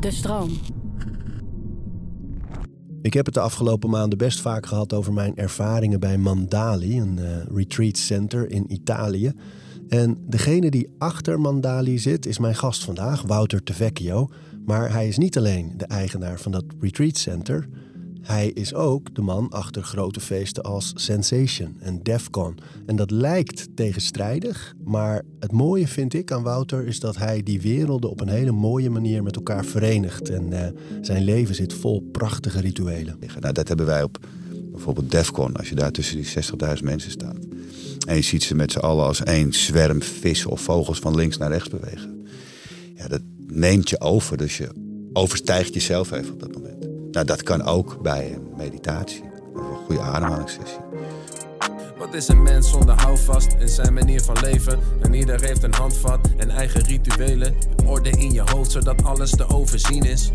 De stroom. Ik heb het de afgelopen maanden best vaak gehad over mijn ervaringen bij Mandali, een uh, retreat center in Italië. En degene die achter Mandali zit is mijn gast vandaag, Wouter Tevecchio. Maar hij is niet alleen de eigenaar van dat retreat center. Hij is ook de man achter grote feesten als Sensation en Defcon. En dat lijkt tegenstrijdig, maar het mooie vind ik aan Wouter is dat hij die werelden op een hele mooie manier met elkaar verenigt. En uh, zijn leven zit vol prachtige rituelen. Nou, dat hebben wij op bijvoorbeeld Defcon, als je daar tussen die 60.000 mensen staat. En je ziet ze met z'n allen als één zwerm vissen of vogels van links naar rechts bewegen. Ja, dat neemt je over, dus je overstijgt jezelf even op dat moment. Nou, dat kan ook bij een meditatie of een goede ademhalingssessie. Wat is een mens zonder houvast in zijn manier van leven? En ieder heeft een handvat en eigen rituelen. Orde in je hoofd zodat alles te overzien is.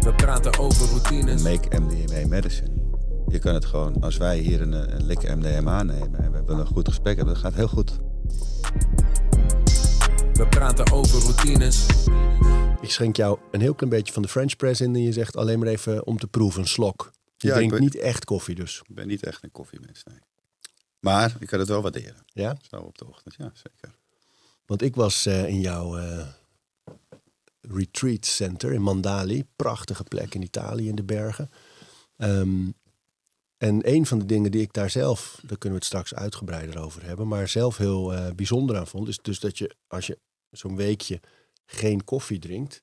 We praten over routines. Make MDMA medicine. Je kan het gewoon, als wij hier een, een lik MDMA nemen en we hebben een goed gesprek hebben, dat gaat heel goed. We praten over routines. Ik schenk jou een heel klein beetje van de French press in en je zegt alleen maar even om te proeven, een slok. Je drinkt niet echt koffie dus. Ik ben niet echt een koffiemens, nee. Maar ik kan het wel waarderen. Ja? Zo op de ochtend, ja, zeker. Want ik was uh, in jouw uh, retreat center in Mandali. Prachtige plek in Italië in de bergen. Um, en een van de dingen die ik daar zelf, daar kunnen we het straks uitgebreider over hebben, maar zelf heel uh, bijzonder aan vond, is dus dat je als je zo'n weekje geen koffie drinkt,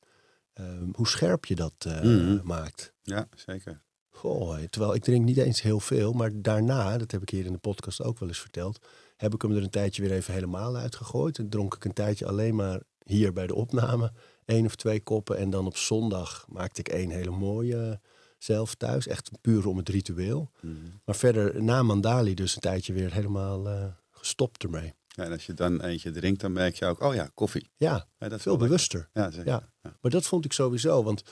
um, hoe scherp je dat uh, mm. maakt. Ja, zeker. Goh, terwijl ik drink niet eens heel veel, maar daarna, dat heb ik hier in de podcast ook wel eens verteld, heb ik hem er een tijdje weer even helemaal uitgegooid. En dronk ik een tijdje alleen maar hier bij de opname één of twee koppen. En dan op zondag maakte ik één hele mooie zelf thuis. Echt puur om het ritueel. Mm. Maar verder na Mandali dus een tijdje weer helemaal uh, gestopt ermee. Ja, en als je dan eentje drinkt, dan merk je ook, oh ja, koffie. Ja, ja dat veel bewuster. Ja, zeker. Ja. ja. Maar dat vond ik sowieso, want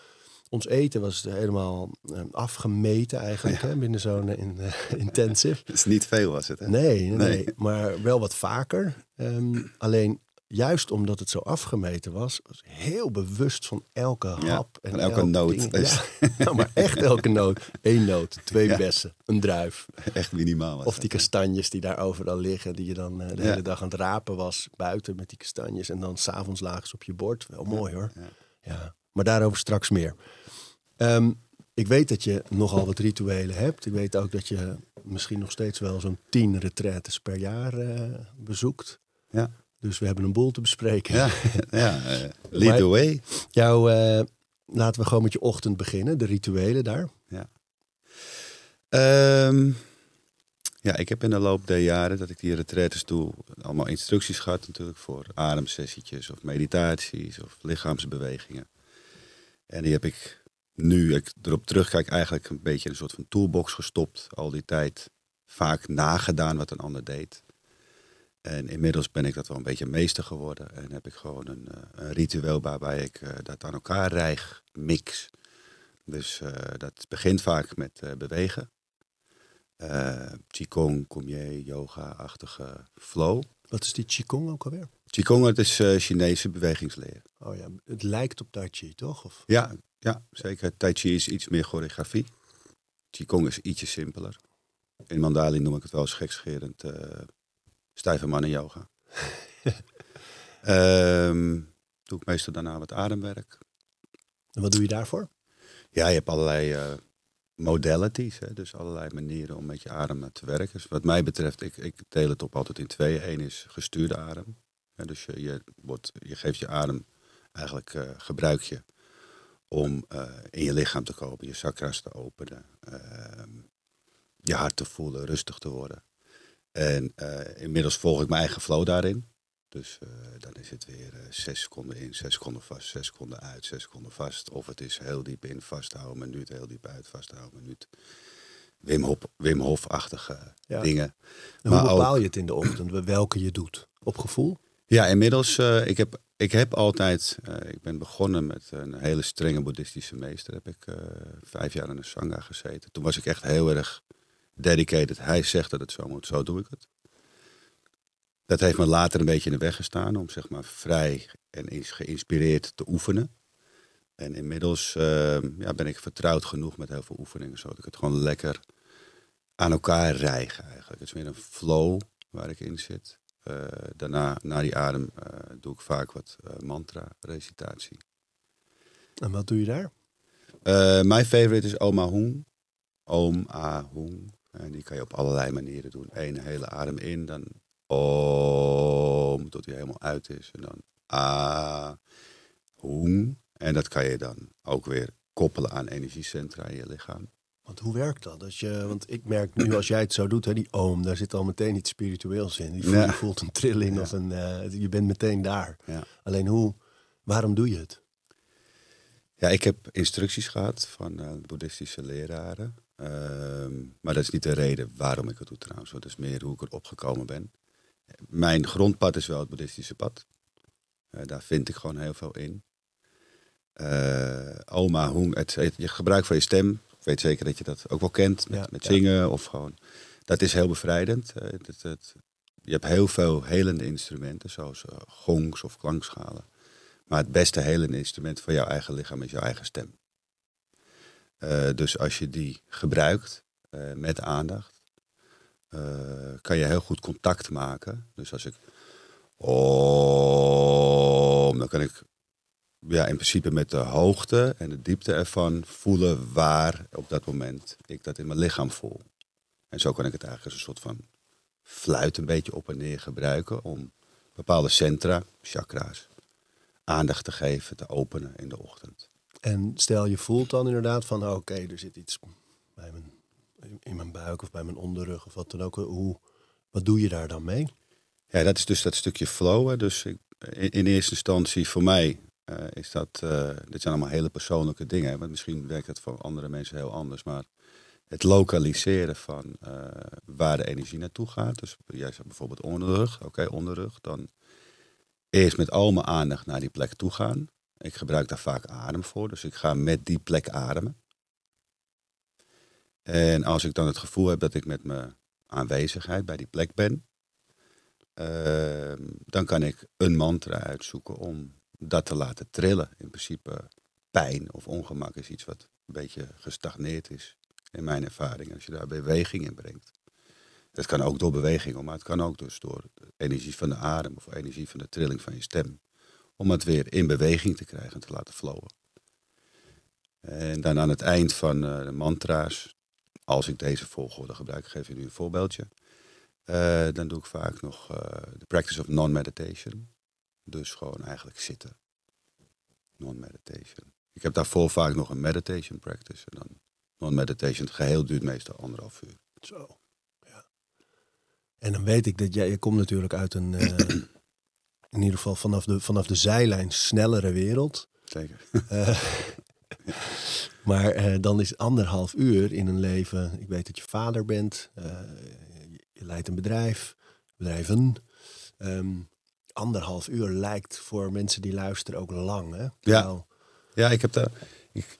ons eten was helemaal uh, afgemeten eigenlijk ja. hè, binnen zo'n uh, intensive. Het is niet veel was het hè? Nee, nee, nee. nee. maar wel wat vaker. Um, alleen juist omdat het zo afgemeten was, was heel bewust van elke hap. en elke, elke noot. Ja, nou, maar echt elke noot. Eén noot, twee ja. bessen, een druif. Echt minimaal. Of die kastanjes die daar overal liggen, die je dan uh, de hele dag aan het rapen was, buiten met die kastanjes. En dan s'avonds lagen ze op je bord. Wel mooi hoor. Ja. Maar daarover straks meer. Um, ik weet dat je nogal wat rituelen hebt. Ik weet ook dat je misschien nog steeds wel zo'n tien retraites per jaar uh, bezoekt. Ja. Dus we hebben een boel te bespreken. Ja, ja uh, lead the way. Jou, uh, laten we gewoon met je ochtend beginnen, de rituelen daar. Ja. Um, ja, ik heb in de loop der jaren dat ik die retraites doe, allemaal instructies gehad natuurlijk voor ademsessietjes of meditaties of lichaamsbewegingen. En die heb ik nu, ik erop terugkijk, eigenlijk een beetje in een soort van toolbox gestopt. Al die tijd vaak nagedaan wat een ander deed. En inmiddels ben ik dat wel een beetje meester geworden. En heb ik gewoon een, uh, een ritueel waarbij ik uh, dat aan elkaar rijg, mix. Dus uh, dat begint vaak met bewegen. Qigong, Kumye, yoga-achtige flow. Wat is die Qigong ook alweer? Qigong, het is Chinese bewegingsleer. Oh ja, het lijkt op Tai Chi, toch? Of? Ja, ja, zeker. Tai Chi is iets meer choreografie. Qigong is ietsje simpeler. In Mandali noem ik het wel eens gekscherend stijve mannen yoga. um, doe ik meestal daarna wat ademwerk. En wat doe je daarvoor? Ja, je hebt allerlei uh, modalities, hè, dus allerlei manieren om met je adem te werken. Dus wat mij betreft, ik, ik deel het op altijd in twee. Eén is gestuurde adem. Ja, dus je, je, wordt, je geeft je adem, eigenlijk uh, gebruik je om uh, in je lichaam te komen, je chakras te openen, ehm, je hart te voelen, rustig te worden. En uh, inmiddels volg ik mijn eigen flow daarin. Dus uh, dan is het weer uh, zes seconden in, zes seconden vast, zes seconden uit, zes seconden vast. Of het is heel diep in, vasthouden, minuut, heel diep uit, vasthouden, minuut. Wim, Hof, Wim Hof-achtige ja. dingen. En maar hoe bepaal ook, je het in de ochtend, welke je doet? Op gevoel? Ja, inmiddels, ik, heb, ik heb altijd, ik ben begonnen met een hele strenge boeddhistische meester. Heb ik vijf jaar in een sangha gezeten. Toen was ik echt heel erg dedicated. Hij zegt dat het zo moet, zo doe ik het. dat heeft me later een beetje in de weg gestaan om zeg maar vrij en geïnspireerd te oefenen. En inmiddels ehm, ja, ben ik vertrouwd genoeg met heel veel oefeningen, zodat ik het gewoon lekker aan elkaar rijg eigenlijk. Het is meer een flow waar ik in zit. Eh, daarna, na die adem, eh, doe ik vaak wat eh, mantra-recitatie. En wat doe je daar? mijn favorite is Oma Hung. Om A Hung. En die kan je op allerlei manieren doen. Eén hele adem in, dan Om, tot hij helemaal uit is. En dan A Hung. En dat kan je dan ook weer koppelen aan energiecentra in je lichaam. Want hoe werkt dat? Als je, want ik merk nu als jij het zo doet, hè, die oom, daar zit al meteen iets spiritueels in. Je voelt, je voelt een trilling of een, uh, je bent meteen daar. Ja. Alleen hoe, waarom doe je het? Ja, ik heb instructies gehad van uh, boeddhistische leraren. Ehm, maar dat is niet de reden waarom ik het doe trouwens. Dat is meer hoe ik erop gekomen ben. Mijn grondpad is wel het boeddhistische pad. Uh, daar vind ik gewoon heel veel in. oma, hoe, het, je gebruik van je stem ik weet zeker dat je dat ook wel kent met, met zingen of gewoon. Dat is heel bevrijdend. Het, het, je hebt heel veel helende instrumenten, zoals uh, gongs of klankschalen. Maar het beste helende instrument van jouw eigen lichaam is jouw eigen stem. Uh, dus als je die gebruikt uh, met aandacht, kan je heel goed contact maken. Dus als ik. Oh, dan kan ik ja, in principe met de hoogte en de diepte ervan voelen waar op dat moment ik dat in mijn lichaam voel. En zo kan ik het eigenlijk als een soort van fluit een beetje op en neer gebruiken om bepaalde centra, chakra's, aandacht te geven, te openen in de ochtend. En stel je voelt dan inderdaad van oké, er zit iets bij mijn, in mijn buik of bij mijn onderrug of wat dan ook. Hoe, wat doe je daar dan mee? Ja, dat is dus dat stukje flow. Dus ik, in, in eerste instantie voor mij uh, is dat, uh, dit zijn allemaal hele persoonlijke dingen. Want misschien werkt het voor andere mensen heel anders. Maar het lokaliseren van uh, waar de energie naartoe gaat. Dus jij zegt bijvoorbeeld onderrug. Oké, onderrug. Dan eerst met al mijn aandacht naar die plek toe gaan. Ik gebruik daar vaak adem voor. Dus ik ga met die plek ademen. En als ik dan het gevoel heb dat ik met mijn aanwezigheid bij die plek ben. dan kan ik een mantra uitzoeken om dat te laten trillen. In principe pijn of ongemak is iets wat een beetje gestagneerd is in mijn ervaring. Als je daar beweging in brengt. Dat kan ook door beweging, maar het kan ook dus door energie van de adem of energie van de trilling van je stem. Om het weer in beweging te krijgen en te laten flowen. En dan aan het eind van uh, de mantra's, als ik deze volgorde gebruik, geef je nu een voorbeeldje. Uh, dan doe ik vaak nog uh, de practice of non-meditation. Dus gewoon eigenlijk zitten. Non-meditation. Ik heb daarvoor vaak nog een meditation practice. En dan non-meditation. Het geheel duurt meestal anderhalf uur. Zo. Ja. En dan weet ik dat jij, je komt natuurlijk uit een, uh, in ieder geval vanaf de, vanaf de zijlijn snellere wereld. Zeker. Uh, maar uh, dan is anderhalf uur in een leven. Ik weet dat je vader bent. Je, je, leidt een bedrijf, bedrijven. Um, anderhalf uur lijkt voor mensen die luisteren ook lang. Hè? Ja. ja, ik heb daar. Ik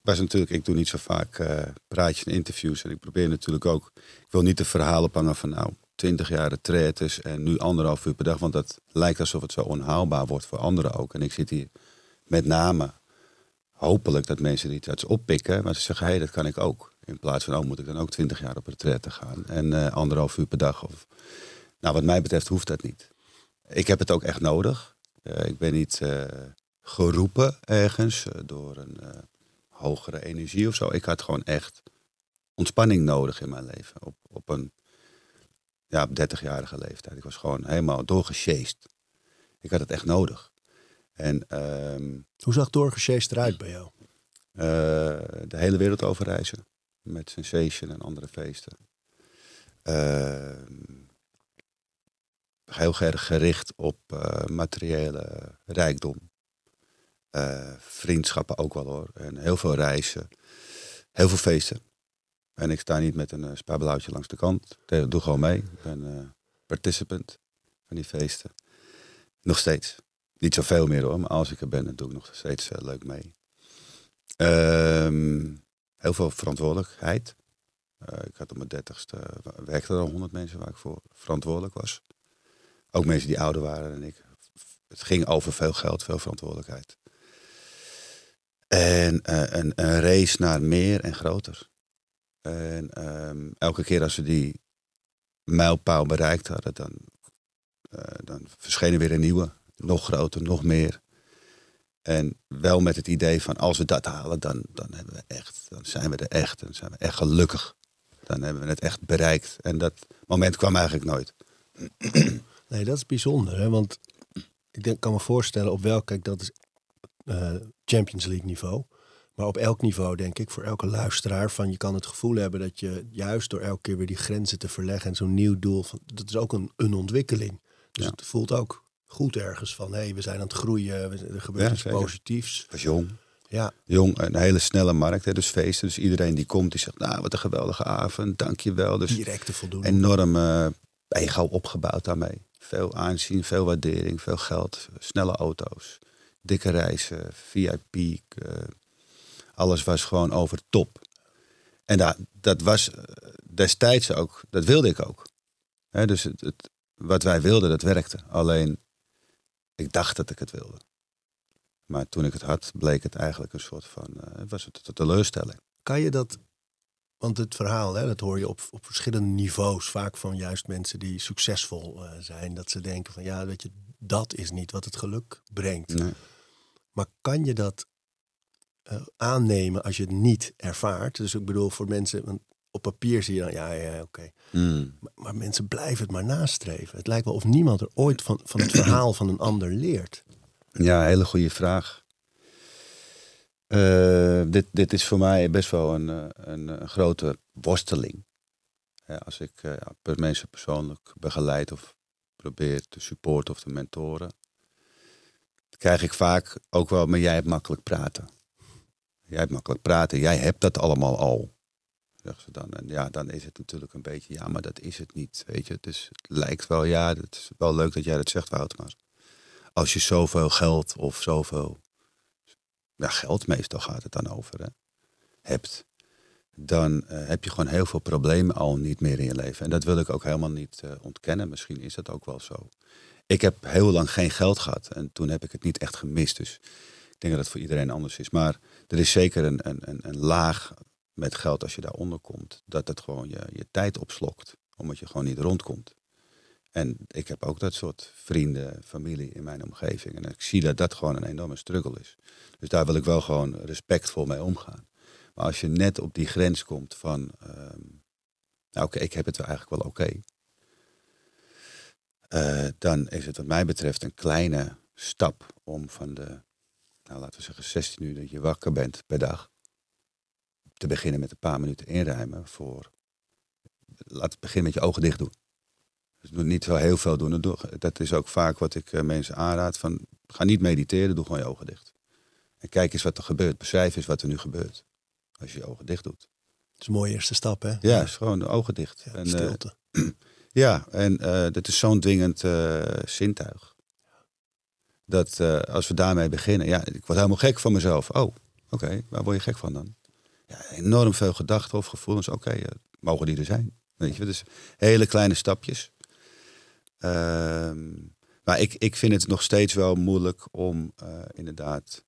was natuurlijk, ik doe niet zo vaak praatjes en interviews. En ik probeer natuurlijk ook. Ik wil niet de verhalen ophangen van nou, 20 jaar retraites en nu anderhalf uur per dag. Want dat lijkt alsof het zo onhaalbaar wordt voor anderen ook. En ik zit hier met name hopelijk dat mensen die iets oppikken. Maar ze zeggen, hé, hey, dat kan ik ook. In plaats van, oh, moet ik dan ook 20 jaar op retraite gaan. En uh, anderhalf uur per dag. Of... Nou, wat mij betreft hoeft dat niet. Ik heb het ook echt nodig. Uh, ik ben niet uh, geroepen ergens door een hogere energie of zo. Ik had gewoon echt ontspanning nodig in mijn leven. Op, op een ja, 30-jarige leeftijd. Ik was gewoon helemaal doorgesjeest. Ik had het echt nodig. En, um, Hoe zag doorgesjeest eruit bij jou? de hele wereld overreizen. Met Sensation en andere feesten. Ehm, heel erg gericht op uh, materiële rijkdom. Uh, vriendschappen ook wel hoor. En heel veel reizen. Heel veel feesten. En ik sta niet met een uh, langs de kant. Ik doe gewoon mee. Ik ben participant van die feesten. Nog steeds. Niet zoveel meer hoor, maar als ik er ben, dan doe ik nog steeds leuk mee. Um, heel veel verantwoordelijkheid. ik had op mijn dertigste, werkte er al honderd mensen waar ik voor verantwoordelijk was Ook mensen die ouder waren dan ik. Het ging over veel geld, veel verantwoordelijkheid. En eh, een, een race naar meer en groter. En ehm, elke keer als we die mijlpaal bereikt hadden, dan, eh, dan verscheen er weer een nieuwe. Nog groter, nog meer. En wel met het idee van als we dat halen, dan, dan, hebben we echt, dan zijn we er echt. Dan zijn we echt gelukkig. Dan hebben we het echt bereikt. En dat moment kwam eigenlijk nooit. Nee, dat is bijzonder. Hè? Want ik denk, kan me voorstellen op welk, kijk, dat is eh, Champions League niveau. Maar op elk niveau, denk ik, voor elke luisteraar, van je kan het gevoel hebben dat je juist door elke keer weer die grenzen te verleggen en zo'n nieuw doel, van, dat is ook een, een ontwikkeling. Dus Ja. het voelt ook goed ergens van, hé, hey, we zijn aan het groeien, er gebeurt Ja, iets zeker. positiefs. Ik was jong. Ja, Jong, een hele snelle markt, hè, dus feesten. Dus iedereen die komt, die zegt, nou, wat een geweldige avond, dankjewel. Dus directe voldoening. enorm eh, ego opgebouwd daarmee. Veel aanzien, veel waardering, veel geld, snelle auto's, dikke reizen, VIP. eh, alles was gewoon over top. En dat, dat was eh, destijds ook, dat wilde ik ook. Dus het, het, wat wij wilden, dat werkte. Alleen, ik dacht dat ik het wilde. Maar toen ik het had, bleek het eigenlijk een soort van, het was het een teleurstelling. Kan je dat, want het verhaal, hè, dat hoor je op, op verschillende niveaus, vaak van juist mensen die succesvol eh, zijn, dat ze denken van ja, weet je, dat is niet wat het geluk brengt. Nee. Maar kan je dat eh, aannemen als je het niet ervaart? Dus ik bedoel, voor mensen, want op papier zie je dan, ja, ja, oké. Hmm. Maar, maar mensen blijven het maar nastreven. Het lijkt wel of niemand er ooit van, van het verhaal van een ander leert. Ja, hele goede vraag. Eh, dit, dit is voor mij best wel een, eh, een, een grote worsteling. Als ik eh, ja, per- mensen persoonlijk begeleid of probeer te supporten of te mentoren, krijg ik vaak ook wel, maar jij hebt makkelijk praten. Jij hebt makkelijk praten, jij hebt dat allemaal al. Zeggen ze dan. En ja, dan is het natuurlijk een beetje, ja, maar dat is het niet. Weet je, dus het lijkt wel, ja, het is wel leuk dat jij dat zegt, Wout, maar als je zoveel geld of zoveel ja, geld meestal gaat het dan over hè, hebt, dan eh, heb je gewoon heel veel problemen al niet meer in je leven. En dat wil ik ook helemaal niet eh, ontkennen. Misschien is dat ook wel zo. Ik heb heel lang geen geld gehad en toen heb ik het niet echt gemist. Dus denk dat het voor iedereen anders is. Maar er is zeker een, een, een, een laag met geld als je daaronder komt, dat het gewoon je, je tijd opslokt, omdat je gewoon niet rondkomt. En ik heb ook dat soort vrienden, familie in mijn omgeving. En ik zie dat dat gewoon een enorme struggle is. Dus daar wil ik wel gewoon respectvol mee omgaan. Maar als je net op die grens komt van, ehm, nou oké, ik heb het eigenlijk wel oké. Eh, dan is het wat mij betreft een kleine stap om van de, nou laten we zeggen 16 uur dat je wakker bent per dag. Te beginnen met een paar minuten inruimen voor, laat het beginnen met je ogen dicht doen. Dus doe niet zo heel veel doen. Doe- Dat is ook vaak wat ik eh, mensen aanraad. Van, ga niet mediteren, doe gewoon je ogen dicht. En kijk eens wat er gebeurt. Beschrijf eens wat er nu gebeurt. Als je je ogen dicht doet. Dat is een mooie eerste stap, hè? Ja, is gewoon de ogen dicht. Ja, en, eh, stilte. ja, en eh dat is zo'n dwingend zintuig. Dat eh, als we daarmee beginnen, ja, ik word helemaal gek van mezelf. Oh, oké, waar word je gek van dan? Ja, enorm veel gedachten of gevoelens. Oké, eh, mogen die er zijn? Weet je, dus hele kleine stapjes. Ehm, maar ik, ik vind het nog steeds wel moeilijk om eh, inderdaad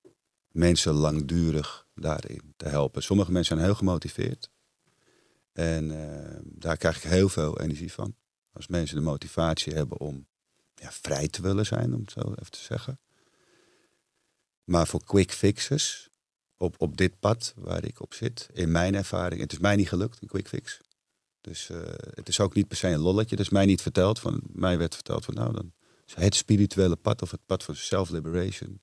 mensen langdurig daarin te helpen. Sommige mensen zijn heel gemotiveerd. En eh, daar krijg ik heel veel energie van. Als mensen de motivatie hebben om ja, vrij te willen zijn, om het zo even te zeggen. Maar voor quick fixes, op, op dit pad waar ik op zit, in mijn ervaring, het is mij niet gelukt, een quick fix. Dus eh, het is ook niet per se een lolletje. Dat is mij niet verteld. Van, mij werd verteld van nou, dan het spirituele pad of het pad van self-liberation.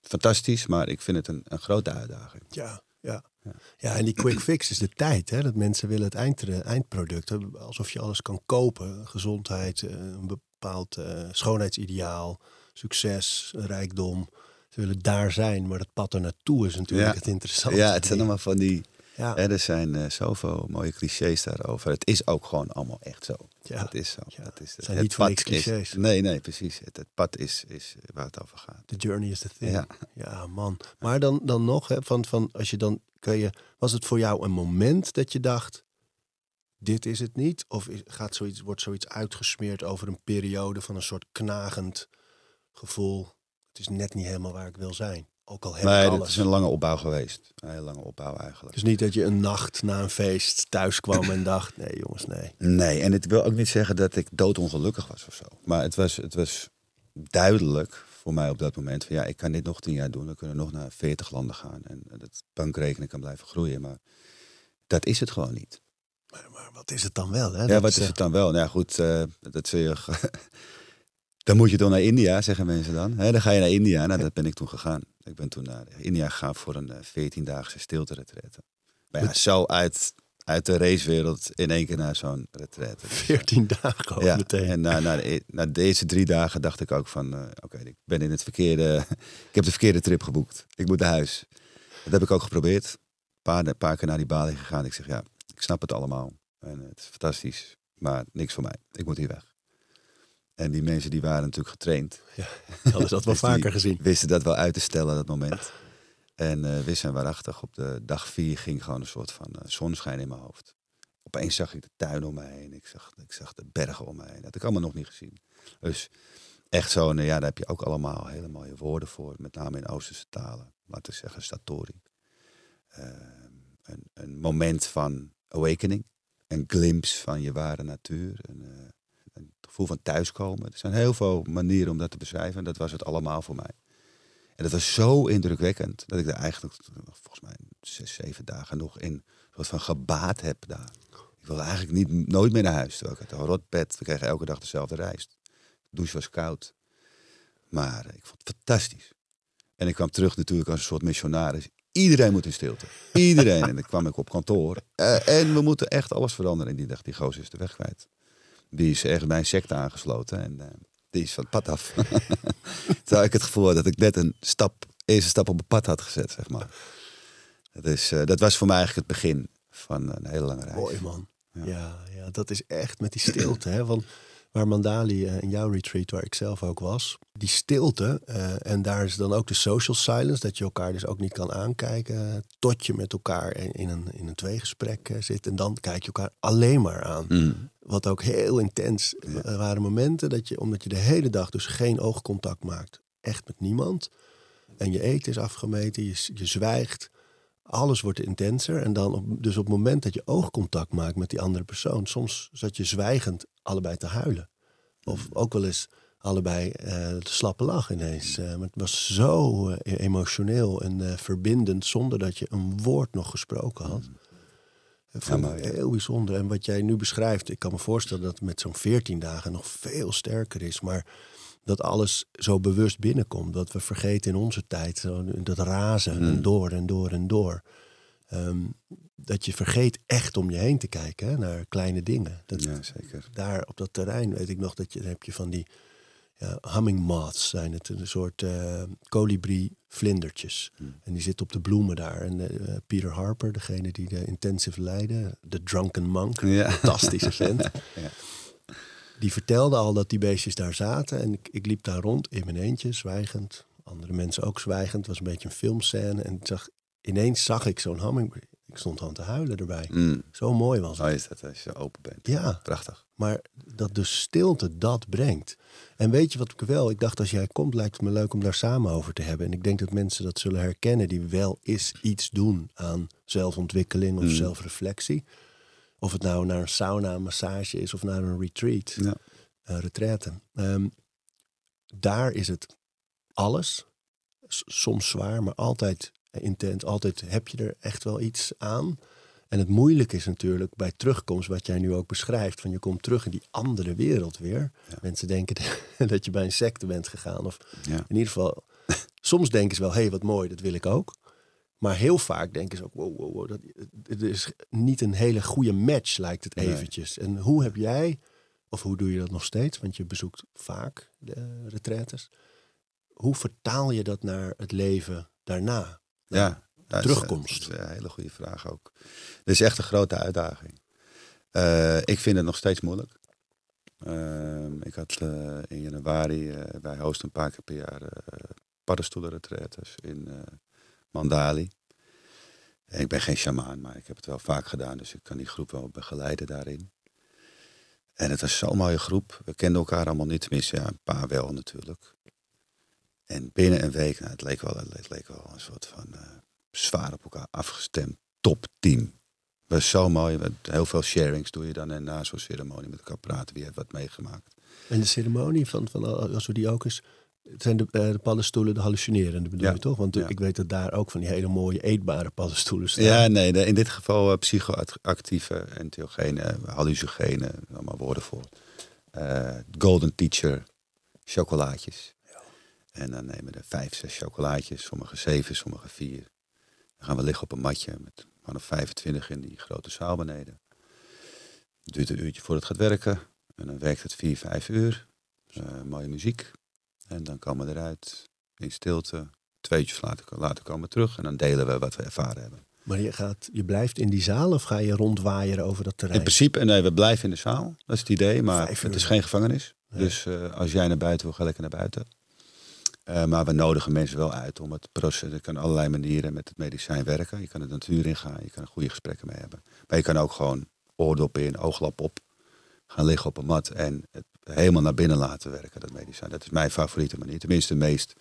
Fantastisch, maar ik vind het een, een grote uitdaging. Ja, ja. Ja. Ja, en die quick fix is de tijd. Hè? Dat mensen willen het eind, eindproduct. hè, Alsof je alles kan kopen. Gezondheid, eh, een bepaald eh, schoonheidsideaal, succes, rijkdom. Ze willen daar zijn, maar dat pad er naartoe is natuurlijk Ja. het interessante. Ja, het zijn allemaal van die... Ja, Hè, er zijn eh, zoveel mooie clichés daarover. Het is ook gewoon allemaal echt zo. ja. Het is zo. Ja, het is, het zijn niet is- clichés. nee, nee, precies. Het, het pad is, is waar het over gaat. The journey is the thing. Ja, Ja. man. Maar dan, dan nog, hè, van, van als je dan kun je, was het voor jou een moment dat je dacht, dit is het niet? Of gaat zoiets, wordt zoiets uitgesmeerd over een periode van een soort knagend gevoel? Het is net niet helemaal waar ik wil zijn. Ook al heb Nee, ik alles. is een lange opbouw geweest. Een hele lange opbouw eigenlijk. Dus niet dat je een nacht na een feest thuis kwam en dacht... nee jongens, nee. Nee, en het wil ook niet zeggen dat ik doodongelukkig was of zo. Maar het was, het was duidelijk voor mij op dat moment van ja, ik kan dit nog tien jaar doen. We kunnen nog naar veertig landen gaan en dat bankrekening kan blijven groeien. Maar dat is het gewoon niet. Maar, maar wat is het dan wel? Hè? Ja, Dat wat is eh, het dan wel? Nou ja, goed, eh, dat zul je... dan moet je toch naar India, zeggen mensen dan. Dan ga je naar India. Nou, dat ben ik toen gegaan. Ik ben toen naar India gegaan voor een veertiendaagse stilte-retraite. Maar ja, zo uit, uit de racewereld in één keer naar zo'n retraite. Dus, 14 dagen ook ja, meteen. en na, na, de, na deze drie dagen dacht ik ook van... eh, oké, ik ben in het verkeerde... ik heb de verkeerde trip geboekt. Ik moet naar huis. Dat heb ik ook geprobeerd. Een paar, een paar keer naar die balie gegaan. Ik zeg, ja, ik snap het allemaal. En het is fantastisch. Maar niks voor mij. Ik moet hier weg. En die mensen die waren natuurlijk getraind. Hadden ze dat wel Dus vaker gezien. Wisten dat wel uit te stellen, dat moment. En eh wist en waarachtig, op de dag vier ging gewoon een soort van eh, zonneschijn in mijn hoofd. Opeens zag ik de tuin om mij heen. Ik zag, ik zag de bergen om mij heen. Dat had ik allemaal nog niet gezien. Dus echt zo'n, eh, ja, daar heb je ook allemaal hele mooie woorden voor. Met name in Oosterse talen. Laten we zeggen, Satori. Eh, een, een moment van awakening. Een glimpse van je ware natuur. Een, eh, een gevoel van thuiskomen. Er zijn heel veel manieren om dat te beschrijven. En dat was het allemaal voor mij. En dat was zo indrukwekkend dat ik er eigenlijk volgens mij zes, zeven dagen nog in soort van gebaat heb daar. Ik wilde eigenlijk niet, nooit meer naar huis. Ik had een rotbed. We kregen elke dag dezelfde rijst. De douche was koud. Maar ik vond het fantastisch. En ik kwam terug natuurlijk als een soort missionaris. Iedereen moet in stilte. Iedereen. en dan kwam ik op kantoor. Eh, en we moeten echt alles veranderen. En die dacht, die gozer is de weg kwijt. Die is echt bij een secte aangesloten. En eh, die is van het pad af. Terwijl ik het gevoel had dat ik net een stap, eerste stap op het pad had gezet, zeg maar. Dat, is, eh, dat was voor mij eigenlijk het begin van een hele lange reis. Mooi man. Ja. Ja. Ja, dat is echt met die stilte. hè? Want waar Mandali eh, in jouw retreat, waar ik zelf ook was, die stilte. eh, en daar is dan ook de social silence, dat je elkaar dus ook niet kan aankijken. tot je met elkaar in, een, in een tweegesprek eh, zit. En dan kijk je elkaar alleen maar aan. Mm. Wat ook heel intens Ja. Waren momenten dat je, omdat je de hele dag dus geen oogcontact maakt, echt met niemand. En je eten is afgemeten, je, je zwijgt. Alles wordt intenser. En dan op, dus op het moment dat je oogcontact maakt met die andere persoon, soms zat je zwijgend allebei te huilen. Of ook wel eens allebei eh te slappe lach ineens. Eh, maar het was zo eh, emotioneel en verbindend zonder dat je een woord nog gesproken had. Ik vond Ja, het maar ja. heel bijzonder. En wat jij nu beschrijft, ik kan me voorstellen dat het met zo'n 14 dagen nog veel sterker is. Maar dat alles zo bewust binnenkomt. Dat we vergeten in onze tijd, dat razen en door en door en door. Ehm, dat je vergeet echt om je heen te kijken hè, naar kleine dingen. Dat, Ja, zeker. Daar op dat terrein weet ik nog dat je, heb je van die ja, humming moths zijn het. Een soort eh kolibrie vlindertjes. En die zitten op de bloemen daar. En eh, Peter Harper, degene die de intensive leidde, de Drunken Monk, Ja. fantastische vent. Ja. Die vertelde al dat die beestjes daar zaten. En ik, ik liep daar rond in mijn eentje, zwijgend. Andere mensen ook zwijgend. Het was een beetje een filmscène. En ik zag, ineens zag ik zo'n humming. Ik stond gewoon te huilen erbij. Mm. Zo mooi was het. Zo is dat als je open bent. Ja, Prachtig. maar dat de stilte dat brengt. En weet je wat ik wel? Ik dacht als jij komt lijkt het me leuk om daar samen over te hebben. En ik denk dat mensen dat zullen herkennen die wel eens iets doen aan zelfontwikkeling of Mm. zelfreflectie. Of het nou naar een sauna, een massage is of naar een retreat, Ja. een retraite. Ehm, daar is het alles. S- soms zwaar, maar altijd intens. Altijd heb je er echt wel iets aan. En het moeilijke is natuurlijk bij terugkomst, wat jij nu ook beschrijft, van je komt terug in die andere wereld weer. Ja. Mensen denken dat je bij een secte bent gegaan. Of Ja. in ieder geval, soms denken ze wel, hé, hey, wat mooi, dat wil ik ook. Maar heel vaak denken ze ook, wow, wow, wow, dat, het is niet een hele goede match, lijkt het Nee. eventjes. En hoe heb jij, of hoe doe je dat nog steeds, want je bezoekt vaak de retraites. Hoe vertaal je dat naar het leven daarna? Ja. dat is, terugkomst. Dat is een hele goede vraag ook. Dit is echt een grote uitdaging. Eh, ik vind het nog steeds moeilijk. Ehm, ik had eh, in januari, eh, wij hosten een paar keer per jaar paddenstoelenretretes in eh, Mandali. Ik ben geen shamaan, maar ik heb het wel vaak gedaan. Dus ik kan die groep wel begeleiden daarin. En het was zo'n mooie groep. We kenden elkaar allemaal niet. Tenminste, ja, een paar wel natuurlijk. En binnen een week, nou, het, leek wel, het leek wel een soort van uh, zwaar op elkaar afgestemd topteam. was zo mooi. Heel veel sharings doe je dan en na zo'n ceremonie met elkaar praten. Wie heeft wat meegemaakt. En de ceremonie van, van als we die ook eens het zijn de, uh, de paddenstoelen de hallucinerende bedoel je toch? Want ik weet dat daar ook van die hele mooie eetbare paddenstoelen staan. Ja, nee, in dit geval uh, psychoactieve, entheogene, hallucinogene, allemaal woorden voor. Uh, golden teacher, chocolaatjes. Ja. En dan nemen we er vijf, zes chocolaatjes, sommige zeven, sommige vier. Dan gaan we liggen op een matje met man of 25 in die grote zaal beneden. Het duurt een uurtje voordat het gaat werken. En dan werkt het vier, vijf uur. mooie muziek. En dan komen we eruit in stilte. Twee uurtjes later, later komen we terug en dan delen we wat we ervaren hebben. Maar je, gaat, je blijft in die zaal of ga je rondwaaieren over dat terrein? In principe, nee, we blijven in de zaal. Dat is het idee. Maar het is geen gevangenis. Dus uh, als jij naar buiten wil, ga lekker naar buiten. Uh, maar we nodigen mensen wel uit om het proces. Je kan allerlei manieren met het medicijn werken. Je kan de natuur ingaan. Je kan er goede gesprekken mee hebben. Maar je kan ook gewoon oordop in, ooglap op. Gaan liggen op een mat en het helemaal naar binnen laten werken, dat medicijn. Dat is mijn favoriete manier. Tenminste, de meest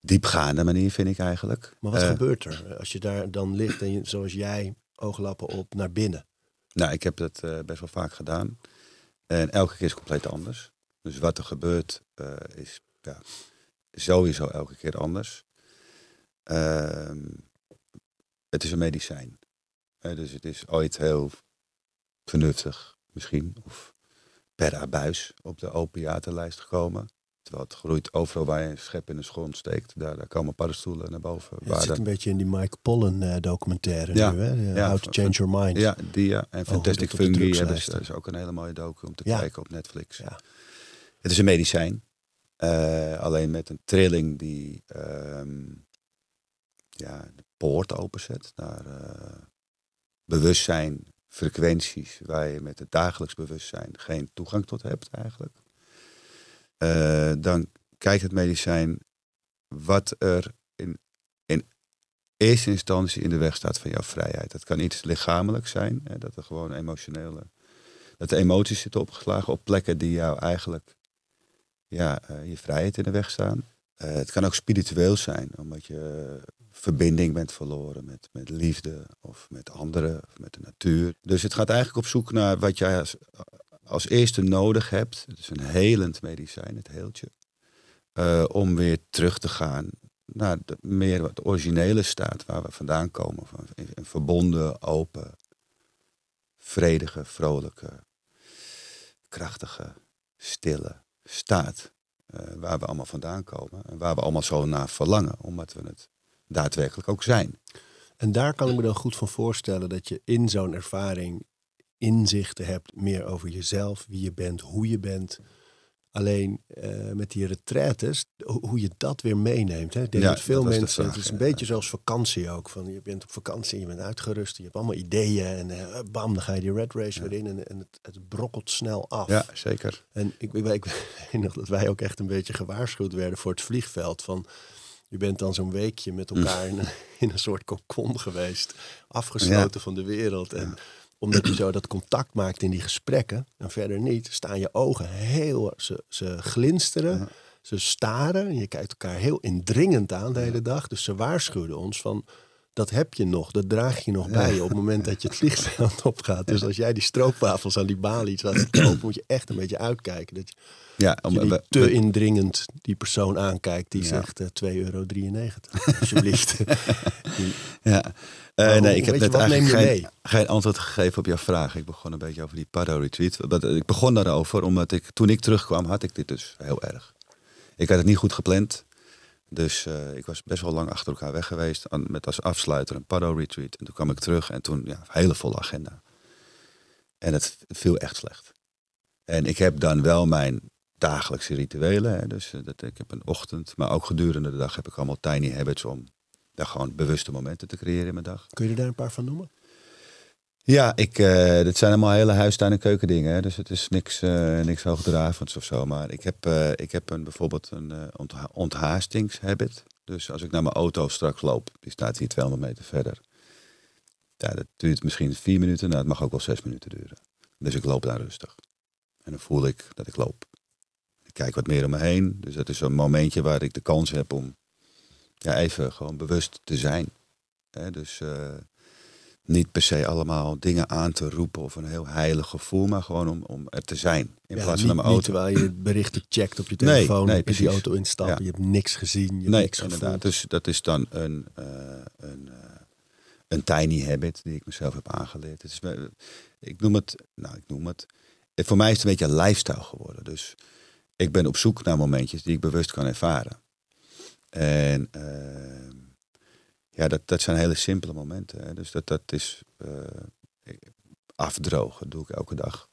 diepgaande manier, vind ik eigenlijk. Maar wat uh, gebeurt er als je daar dan ligt en je, zoals jij, ooglappen op, naar binnen? Nou, ik heb dat uh, best wel vaak gedaan. En elke keer is compleet anders. Dus wat er gebeurt uh, is ja, sowieso elke keer anders. Ehm, het is een medicijn. dus het is ooit heel vernuftig misschien. Of per abuis op de opiatenlijst gekomen. Terwijl het groeit overal waar je een schep in de grond steekt. Daar, daar komen paddenstoelen naar boven. Ja, het zit een beetje in die Mike Pollen uh, documentaire ja, nu, hè? Ja, How to Change Your Mind. Ja, die ja. En oh, Fantastic Fungi hebben dat is ook een hele mooie docu om te kijken op Netflix. Ja. Het is een medicijn. Uh, alleen met een trilling die um, ja, de poort openzet naar uh, bewustzijn frequenties waar je met het dagelijks bewustzijn geen toegang tot hebt eigenlijk. Uh, dan kijkt het medicijn wat er in, in eerste instantie in de weg staat van jouw vrijheid. Dat kan iets lichamelijk zijn, hè, dat er gewoon emotionele, dat de emoties zitten opgeslagen op plekken die jou eigenlijk ja, uh, je vrijheid in de weg staan. Uh, het kan ook spiritueel zijn, omdat je verbinding bent verloren met, met liefde of met anderen of met de natuur. Dus het gaat eigenlijk op zoek naar wat jij als, als eerste nodig hebt. Het is een helend medicijn, het heeltje. Uh, om weer terug te gaan naar de, meer wat originele staat waar we vandaan komen. Van een verbonden, open, vredige, vrolijke, krachtige, stille staat. Uh, waar we allemaal vandaan komen en waar we allemaal zo naar verlangen, omdat we het daadwerkelijk ook zijn. En daar kan ik me dan goed van voorstellen dat je in zo'n ervaring inzichten hebt meer over jezelf, wie je bent, hoe je bent. Alleen uh, met die retraites, hoe je dat weer meeneemt. Hè? Ik denk ja, dat veel mensen, het is een beetje zoals vakantie ook. Van, je bent op vakantie, je bent uitgerust, je hebt allemaal ideeën. En uh, bam, dan ga je die red race weer in en, en het, het, brokkelt snel af. Ja, zeker. En ik, ik, ik weet nog dat wij ook echt een beetje gewaarschuwd werden voor het vliegveld. Van, je bent dan zo'n weekje met elkaar in, in, een soort kokon geweest. Afgesloten van de wereld. En omdat je zo dat contact maakt in die gesprekken en verder niet, staan je ogen heel, ze, ze glinsteren, ze staren. En je kijkt elkaar heel indringend aan de hele dag. Dus ze waarschuwden ons van, dat heb je nog, dat draag je nog bij je op het moment dat je het vliegveld opgaat. Dus als jij die stroopwafels aan die balie laat kopen, moet je echt een beetje uitkijken. Dat je, ja, om, je te indringend die persoon aankijkt die zegt uh, eh, 2,93 euro. Alsjeblieft. ja. Uh, nee, ik heb net eigenlijk geen, geen, antwoord gegeven op jouw vraag. Ik begon een beetje over die Pado retreat. Ik begon daarover omdat ik, toen ik terugkwam, had ik dit dus heel erg. Ik had het niet goed gepland. Dus uh, ik was best wel lang achter elkaar weg geweest. Met als afsluiter een Pado retreat. En toen kwam ik terug en toen, ja, hele volle agenda. En het viel echt slecht. En ik heb dan wel mijn dagelijkse rituelen. Hè. Dus uh, dat, ik heb een ochtend, maar ook gedurende de dag heb ik allemaal tiny habits om daar gewoon bewuste momenten te creëren in mijn dag. Kun je er daar een paar van noemen? Ja, ik, uh, dit zijn allemaal hele huistuin- en keukendingen. Hè. Dus het is niks, uh, niks hoogdravends of zo. Maar ik heb, uh, ik heb een, bijvoorbeeld een ontha onthaastingshabit. Dus als ik naar mijn auto straks loop, die staat hier 200 meter verder. Ja, dat duurt misschien vier minuten. Nou, het mag ook wel zes minuten duren. Dus ik loop daar rustig. En dan voel ik dat ik loop. Ik kijk wat meer om me heen. Dus dat is zo'n momentje waar ik de kans heb om ja, even gewoon bewust te zijn. Hè, dus niet per se allemaal dingen aan te roepen of een heel heilig gevoel, maar gewoon om, om er te zijn. In Ja, plaats niet, van mijn auto. terwijl je berichten checkt op je Nee, telefoon, nee, in die auto instappen. Ja. Je hebt niks gezien, je hebt Nee, niks inderdaad. gevoeld. Dus dat is dan een, eh, een, eh, een tiny habit die ik mezelf heb aangeleerd. Het is, ik noem het, nou ik noem het, eh, voor mij is het een beetje een lifestyle geworden. Dus ik ben op zoek naar momentjes die ik bewust kan ervaren. En eh, ja, dat, dat zijn hele simpele momenten. Hè. Dus dat, dat is eh, afdrogen, doe ik elke dag.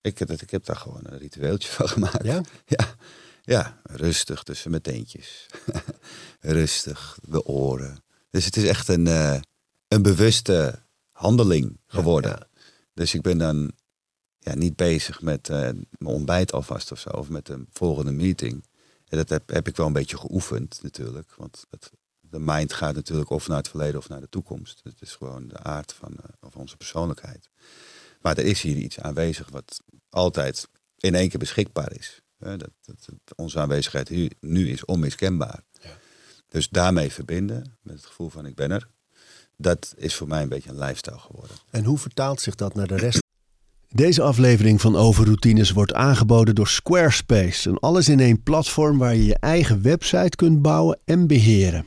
Ik, heb dat- ik heb daar gewoon een ritueeltje van gemaakt. Ja? Ja, ja, rustig tussen mijn teentjes. rustig, de oren. Dus het is echt een, eh, een bewuste handeling geworden. Ja, Dus ik ben dan ja, niet bezig met eh, mijn ontbijt alvast of zo, of met de volgende meeting. En dat heb, heb ik wel een beetje geoefend natuurlijk. Want het, de mind gaat natuurlijk of naar het verleden of naar de toekomst. Het is gewoon de aard van, eh, van onze persoonlijkheid. Maar er is hier iets aanwezig wat altijd in één keer beschikbaar is. Hè, dat, dat, dat onze aanwezigheid hier, nu is onmiskenbaar. Ja. Dus daarmee verbinden, met het gevoel van ik ben er. Dat is voor mij een beetje een lifestyle geworden. En hoe vertaalt zich dat naar de rest? Deze aflevering van Overroutines wordt aangeboden door Squarespace. Een alles-in-één platform waar je je eigen website kunt bouwen en beheren.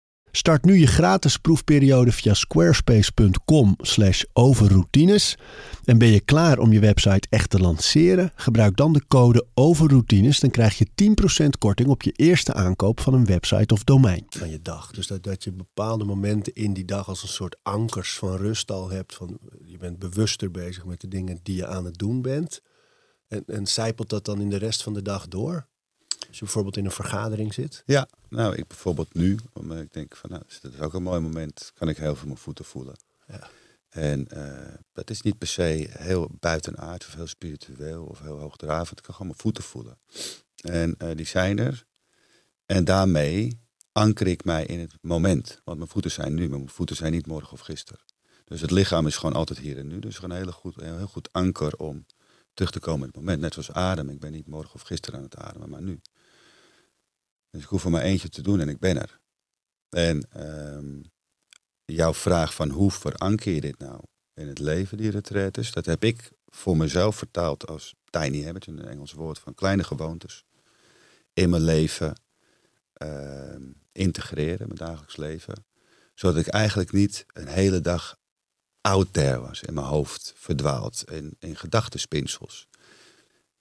Start nu je gratis proefperiode via squarespace.com overroutines. En ben je klaar om je website echt te lanceren? Gebruik dan de code overroutines. Dan krijg je 10% korting op je eerste aankoop van een website of domein. Van je dag. Dus dat, dat je bepaalde momenten in die dag als een soort ankers van rust al hebt. Van, je bent bewuster bezig met de dingen die je aan het doen bent. En, en zijpelt dat dan in de rest van de dag door? Als je bijvoorbeeld in een vergadering zit. Ja, nou, ik bijvoorbeeld nu, omdat ik denk van, nou, dat is ook een mooi moment, kan ik heel veel mijn voeten voelen. Ja. En eh, dat is niet per se heel buitenaard of heel spiritueel of heel hoogdravend. Ik kan gewoon mijn voeten voelen. En eh, die zijn er. En daarmee anker ik mij in het moment. Want mijn voeten zijn nu, maar mijn voeten zijn niet morgen of gisteren. Dus het lichaam is gewoon altijd hier en nu. Dus gewoon een hele goed, een heel goed anker om terug te komen in het moment. Net zoals adem. Ik ben niet morgen of gisteren aan het ademen, maar nu. Dus ik hoef er maar eentje te doen en ik ben er. En ehm, jouw vraag van hoe veranker je dit nou in het leven, die retretes, dat heb ik voor mezelf vertaald als tiny habits, een Engels woord van kleine gewoontes, in mijn leven ehm, integreren, mijn dagelijks leven. Zodat ik eigenlijk niet een hele dag out there was, in mijn hoofd verdwaald, in, in gedachtenspinsels.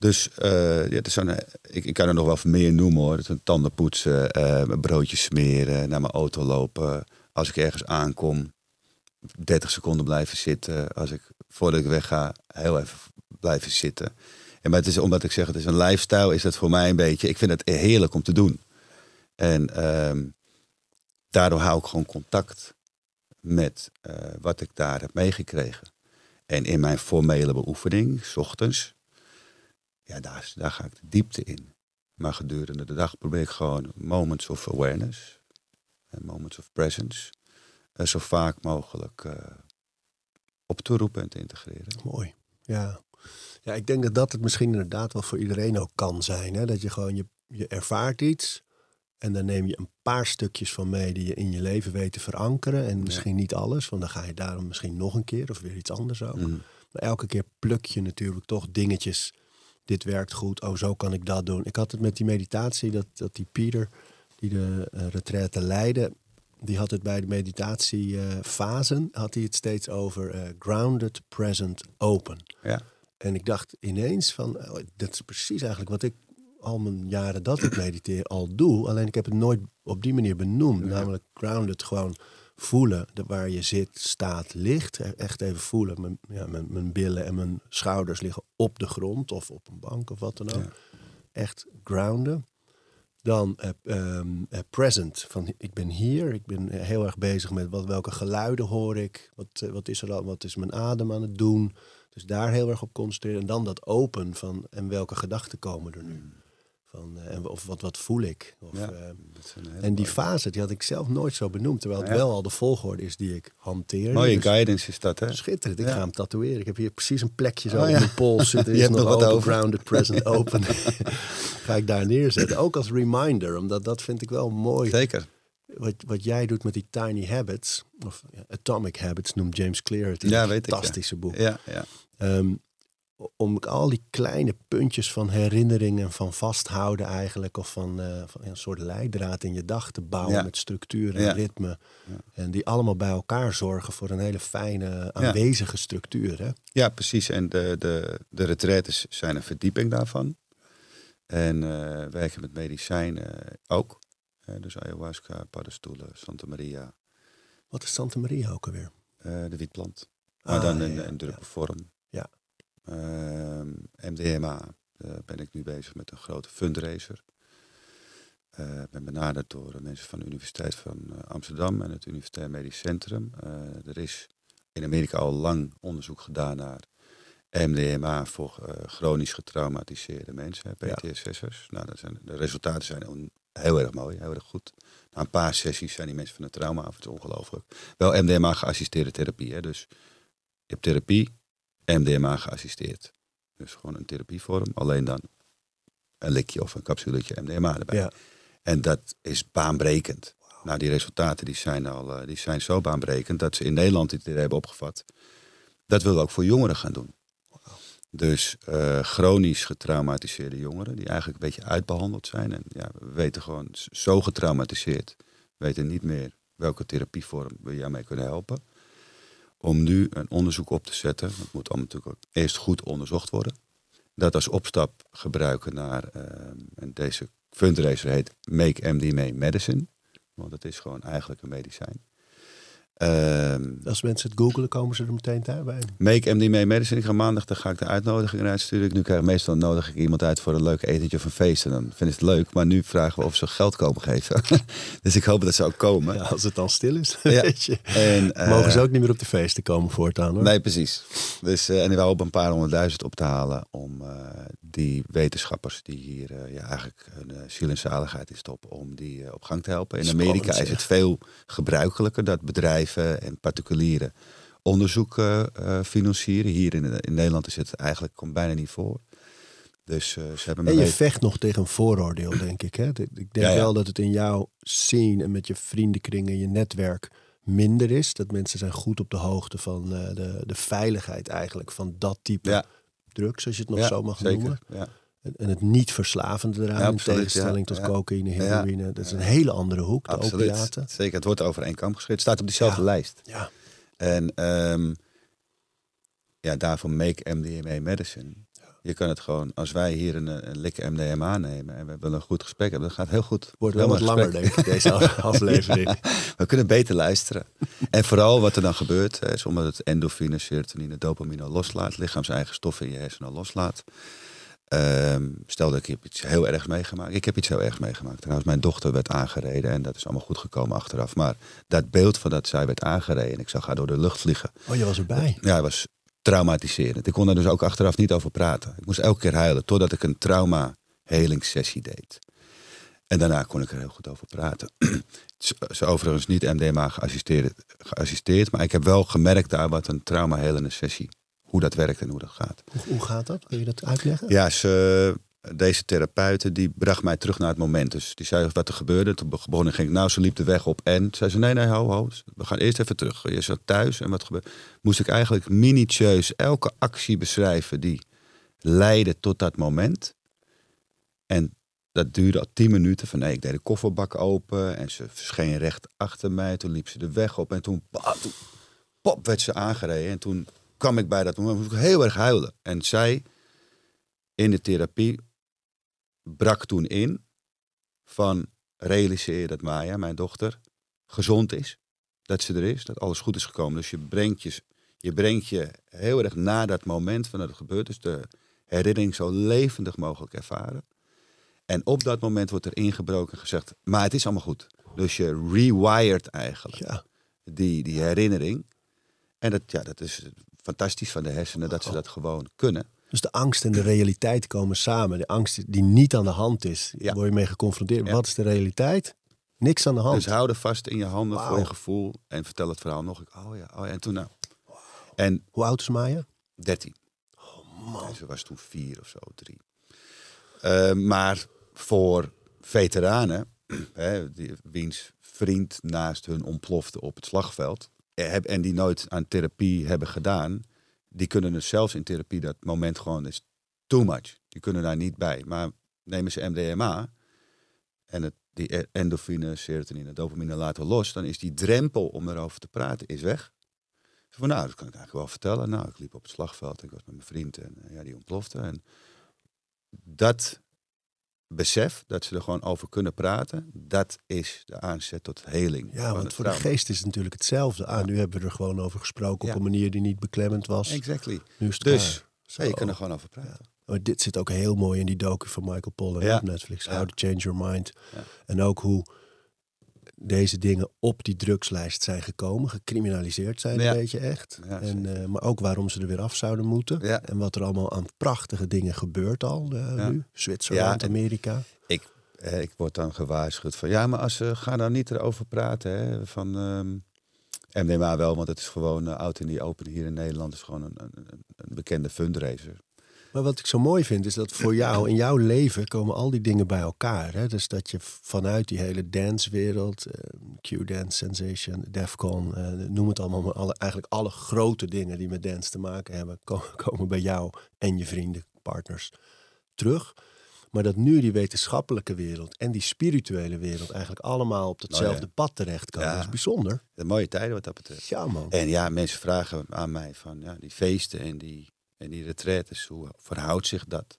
Dus eh, ja, het is zo'n, ik, ik kan er nog wel meer noemen hoor. Het tanden poetsen, eh, mijn broodjes smeren, naar mijn auto lopen. Als ik ergens aankom, 30 seconden blijven zitten. Als ik voordat ik wegga, heel even blijven zitten. En maar het is omdat ik zeg, het is een lifestyle, is dat voor mij een beetje. Ik vind het heerlijk om te doen. En ehm, daardoor hou ik gewoon contact met eh, wat ik daar heb meegekregen. En in mijn formele beoefening, s ochtends, ja, daar, daar ga ik de diepte in. Maar gedurende de dag probeer ik gewoon moments of awareness, en moments of presence, eh, zo vaak mogelijk eh, op te roepen en te integreren. Mooi. Ja. ja, ik denk dat dat het misschien inderdaad wel voor iedereen ook kan zijn. Hè? Dat je gewoon, je, je ervaart iets en dan neem je een paar stukjes van mee die je in je leven weet te verankeren. En misschien niet alles, want dan ga je daarom misschien nog een keer of weer iets anders ook. Mm. Maar elke keer pluk je natuurlijk toch dingetjes. Dit werkt goed, oh zo kan ik dat doen. Ik had het met die meditatie, dat, dat die Pieter, die de uh, retraite leidde, die had het bij de meditatiefasen, had hij het steeds over uh, grounded, present, open. Ja. En ik dacht ineens van, oh, dat is precies eigenlijk wat ik al mijn jaren dat ik mediteer al doe. Alleen ik heb het nooit op die manier benoemd. Ja. Namelijk grounded, gewoon voelen de, waar je zit, staat, ligt. E- Echt even voelen. Mijn, ja, mijn, mijn billen en mijn schouders liggen op de grond of op een bank of wat dan ook. Ja. Echt grounden. Dan eh, ehm, eh, present. Van ik ben hier. Ik ben heel erg bezig met wat, welke geluiden hoor ik. Wat, eh, wat is er al? Wat is mijn adem aan het doen? Dus daar heel erg op concentreren. En dan dat open van en welke gedachten komen er nu? Van, eh, en, of wat, wat voel ik? Of, Ja, eh, en die fase, die had ik zelf nooit zo benoemd. Terwijl het Ja. wel al de volgorde is die ik hanteer. Mooie Dus guidance is dat, hè? Schitterend. Ik Ja. ga hem tatoeëren. Ik heb hier precies een plekje zo Oh, ja. mijn pols zitten. Je is hebt nog wat over. grounded, present, open. ga ik daar neerzetten. Ook als reminder. Omdat dat vind ik wel mooi. Zeker. Wat, wat jij doet met die tiny habits. Of atomic habits noemt James Clear het in Ja, een weet ik, ja. fantastische boek. Ja, ja. Ehm, om al die kleine puntjes van herinneringen van vasthouden eigenlijk. Of van, eh, van een soort leidraad in je dag te bouwen Ja. met structuur en Ja. ritme. Ja. En die allemaal bij elkaar zorgen voor een hele fijne aanwezige structuur. Hè? Ja, precies. En de, de, de retraites zijn een verdieping daarvan. En eh, werken met medicijnen ook. Eh, dus ayahuasca, paddenstoelen, Santa Maria, Wat is Santa Maria ook alweer? de wietplant. Maar Ah, dan ja, in ja, een druppelvorm. Ja. Ehm, MDMA eh, ben ik nu bezig met een grote fundraiser. Eh, Ik ben benaderd door mensen van de Universiteit van eh, Amsterdam en het Universitair Medisch Centrum. Er is in Amerika al lang onderzoek gedaan naar MDMA voor chronisch getraumatiseerde mensen, Ja. PTSS'ers. Nou, dat zijn, de resultaten zijn heel erg mooi, heel erg goed. Na een paar sessies zijn die mensen van het trauma af. Het is ongelooflijk. Wel MDMA geassisteerde therapie. Hè? Dus je hebt therapie, MDMA geassisteerd. Dus gewoon een therapievorm, alleen dan een likje of een capsuletje MDMA erbij. Ja. En dat is baanbrekend. Nou, die resultaten die zijn, al, eh, die zijn zo baanbrekend dat ze in Nederland dit hebben opgevat. Dat willen we ook voor jongeren gaan doen. Dus eh, chronisch getraumatiseerde jongeren, die eigenlijk een beetje uitbehandeld zijn. En ja, we weten gewoon, zo getraumatiseerd, weten niet meer welke therapievorm we jou mee kunnen helpen. Om nu een onderzoek op te zetten, dat moet allemaal natuurlijk eerst goed onderzocht worden. Dat als opstap gebruiken naar, eh, en deze fundraiser heet Make MDMA Medicine. Want het is gewoon eigenlijk een medicijn. Ehm, Als mensen het googelen, komen ze er meteen bij. Make MDMA Medicine. Ik ga maandag, dan ga ik de uitnodiging eruit sturen. Ik nu krijg meestal nodig ik iemand uit voor een leuk etentje of een feest. En dan vinden ze het leuk. Maar nu vragen we of ze geld komen geven. dus ik hoop dat ze ook komen. Ja, als het dan stil is, Ja. weet je. En, eh, Mogen ze ook niet meer op de feesten komen voortaan hoor. Nee, precies. Dus, eh, en ik wou op een paar honderdduizend op te halen om eh, die wetenschappers die hier eh, ja, eigenlijk hun eh, ziel en zaligheid in stoppen, om die eh, op gang te helpen. In Spannend, Amerika is het veel gebruikelijker dat bedrijven en particulieren onderzoek eh, financieren. Hier in, in Nederland is het eigenlijk komt bijna niet voor. Dus eh, ze hebben En je vecht nog tegen een vooroordeel, denk ik. Hè? Ik denk Ja, ja. wel dat het in jouw scene en met je vriendenkringen, je netwerk minder is. Dat mensen zijn goed op de hoogte van eh, de, de veiligheid eigenlijk van dat type Ja. drugs, als je het nog zo mag zeker. noemen. En- het niet verslavende eraan, Ja, in tegenstelling ja. tot cocaïne, Ja. heroïne. Dat is een hele andere hoek, de Absoluut. opiaten. Zeker, het wordt over één kam geschreven. Het staat op diezelfde lijst. Ja, En ehm, ja, daarvoor make MDMA medicine. Je kan het gewoon, als wij hier een, een lik MDMA nemen en we willen een goed gesprek hebben, dat gaat heel goed. wordt wel wat langer, denk ik, deze aflevering. We kunnen beter luisteren. en vooral wat er dan gebeurt, hè, is omdat het endorfine, serotonine, dopamine loslaat, lichaams eigen stoffen in je hersenen loslaat. Ehm, stel dat ik heb iets heel ergs meegemaakt. Ik heb iets heel ergs meegemaakt. Trouwens, mijn dochter werd aangereden en dat is allemaal goed gekomen achteraf. Maar dat beeld van dat zij werd aangereden en ik zag haar door de lucht vliegen. Oh, je was erbij. Ja, het was traumatiserend. Ik kon daar dus ook achteraf niet over praten. Ik moest elke keer huilen totdat ik een trauma helingssessie deed. En daarna kon ik er heel goed over praten. Ze is overigens niet MDMA geassisteerd, geassisteerd, maar ik heb wel gemerkt daar wat een trauma helende sessie, hoe dat werkt en hoe dat gaat. Hoe, hoe gaat dat? Kun je dat uitleggen? Ja, ze, deze therapeute die bracht mij terug naar het moment. Dus die zei wat er gebeurde. Toen begon ik, ging ik, nou, ze liep de weg op. En zei ze, nee, nee, ho, ho. We gaan eerst even terug. Je zat thuis en wat gebeurde? Moest ik eigenlijk minutieus elke actie beschrijven die leidde tot dat moment. En dat duurde al tien minuten. Van nee, ik deed de kofferbak open en ze verscheen recht achter mij. Toen liep ze de weg op en toen, toen pop, werd ze aangereden. En toen kwam ik bij dat moment, moest ik heel erg huilen. En zij in de therapie brak toen in van realiseer je dat Maya, mijn dochter, gezond is. dat ze er is, dat alles goed is gekomen. Dus je brengt je, je, brengt je heel erg naar dat moment van dat het gebeurt. Dus de herinnering zo levendig mogelijk ervaren. En op dat moment wordt er ingebroken en gezegd, maar het is allemaal goed. Dus je rewired eigenlijk Ja. die, die herinnering. En dat, ja, dat is fantastisch van de hersenen dat ze dat gewoon kunnen. Dus de angst en de realiteit komen samen. De angst die niet aan de hand is, Ja. word je mee geconfronteerd. Ja. Wat is de realiteit? Niks aan de hand. Dus hou er vast in je handen voor je gevoel en vertel het verhaal nog. Ik, oh ja, oh ja, en toen nou. En Hoe oud is Maya? 13. Oh man. En ze was toen vier of zo, drie. Eh, maar voor veteranen, hè, die, wiens vriend naast hun ontplofte op het slagveld, en die nooit aan therapie hebben gedaan, die kunnen het zelfs in therapie dat moment gewoon is too much. Die kunnen daar niet bij. Maar nemen ze MDMA en het, die e- endorfine, serotonine, dopamine laten los, dan is die drempel om erover te praten is weg. Van, nou, dat kan ik eigenlijk wel vertellen. Nou, ik liep op het slagveld, ik was met mijn vriend en eh, ja, die ontplofte. En dat besef, dat ze er gewoon over kunnen praten, dat is de aanzet tot heling. Ja, want voor de geest is het natuurlijk hetzelfde. Ah, Ja. nu hebben we er gewoon over gesproken Ja. op een manier die niet beklemmend was. Exactly. Nu is het Dus. Ja, je kan er gewoon over praten. Maar dit zit ook heel mooi in die docu van Michael Pollan op Netflix. How to Change Your Mind. En ook hoe deze dingen op die drugslijst zijn gekomen. Gecriminaliseerd zijn Ja. een beetje echt. Ja, en, eh, maar ook waarom ze er weer af zouden moeten. Ja. En wat er allemaal aan prachtige dingen gebeurt al eh, nu. Zwitserland, Amerika. Ik, eh, ik word dan gewaarschuwd van, ja, maar als ze ga dan niet erover praten. Hè, van ehm MDMA wel, want het is gewoon oud in die open hier in Nederland. is gewoon een, een, een- een bekende fundraiser. Maar wat ik zo mooi vind is dat voor jou, in jouw leven komen al die dingen bij elkaar. Hè? Dus dat je vanuit die hele dancewereld, eh, Q-Dance, Sensation, Defcon, eh, noem het allemaal, maar alle, eigenlijk alle grote dingen die met dance te maken hebben, ko- komen bij jou en je vrienden, partners terug. Maar dat nu die wetenschappelijke wereld en die spirituele wereld eigenlijk allemaal op hetzelfde Oh ja. pad terechtkomen, Ja. is bijzonder. De mooie tijden wat dat betreft. Ja man. En ja, mensen vragen aan mij van ja, die feesten en die, en die retraites, hoe verhoudt zich dat?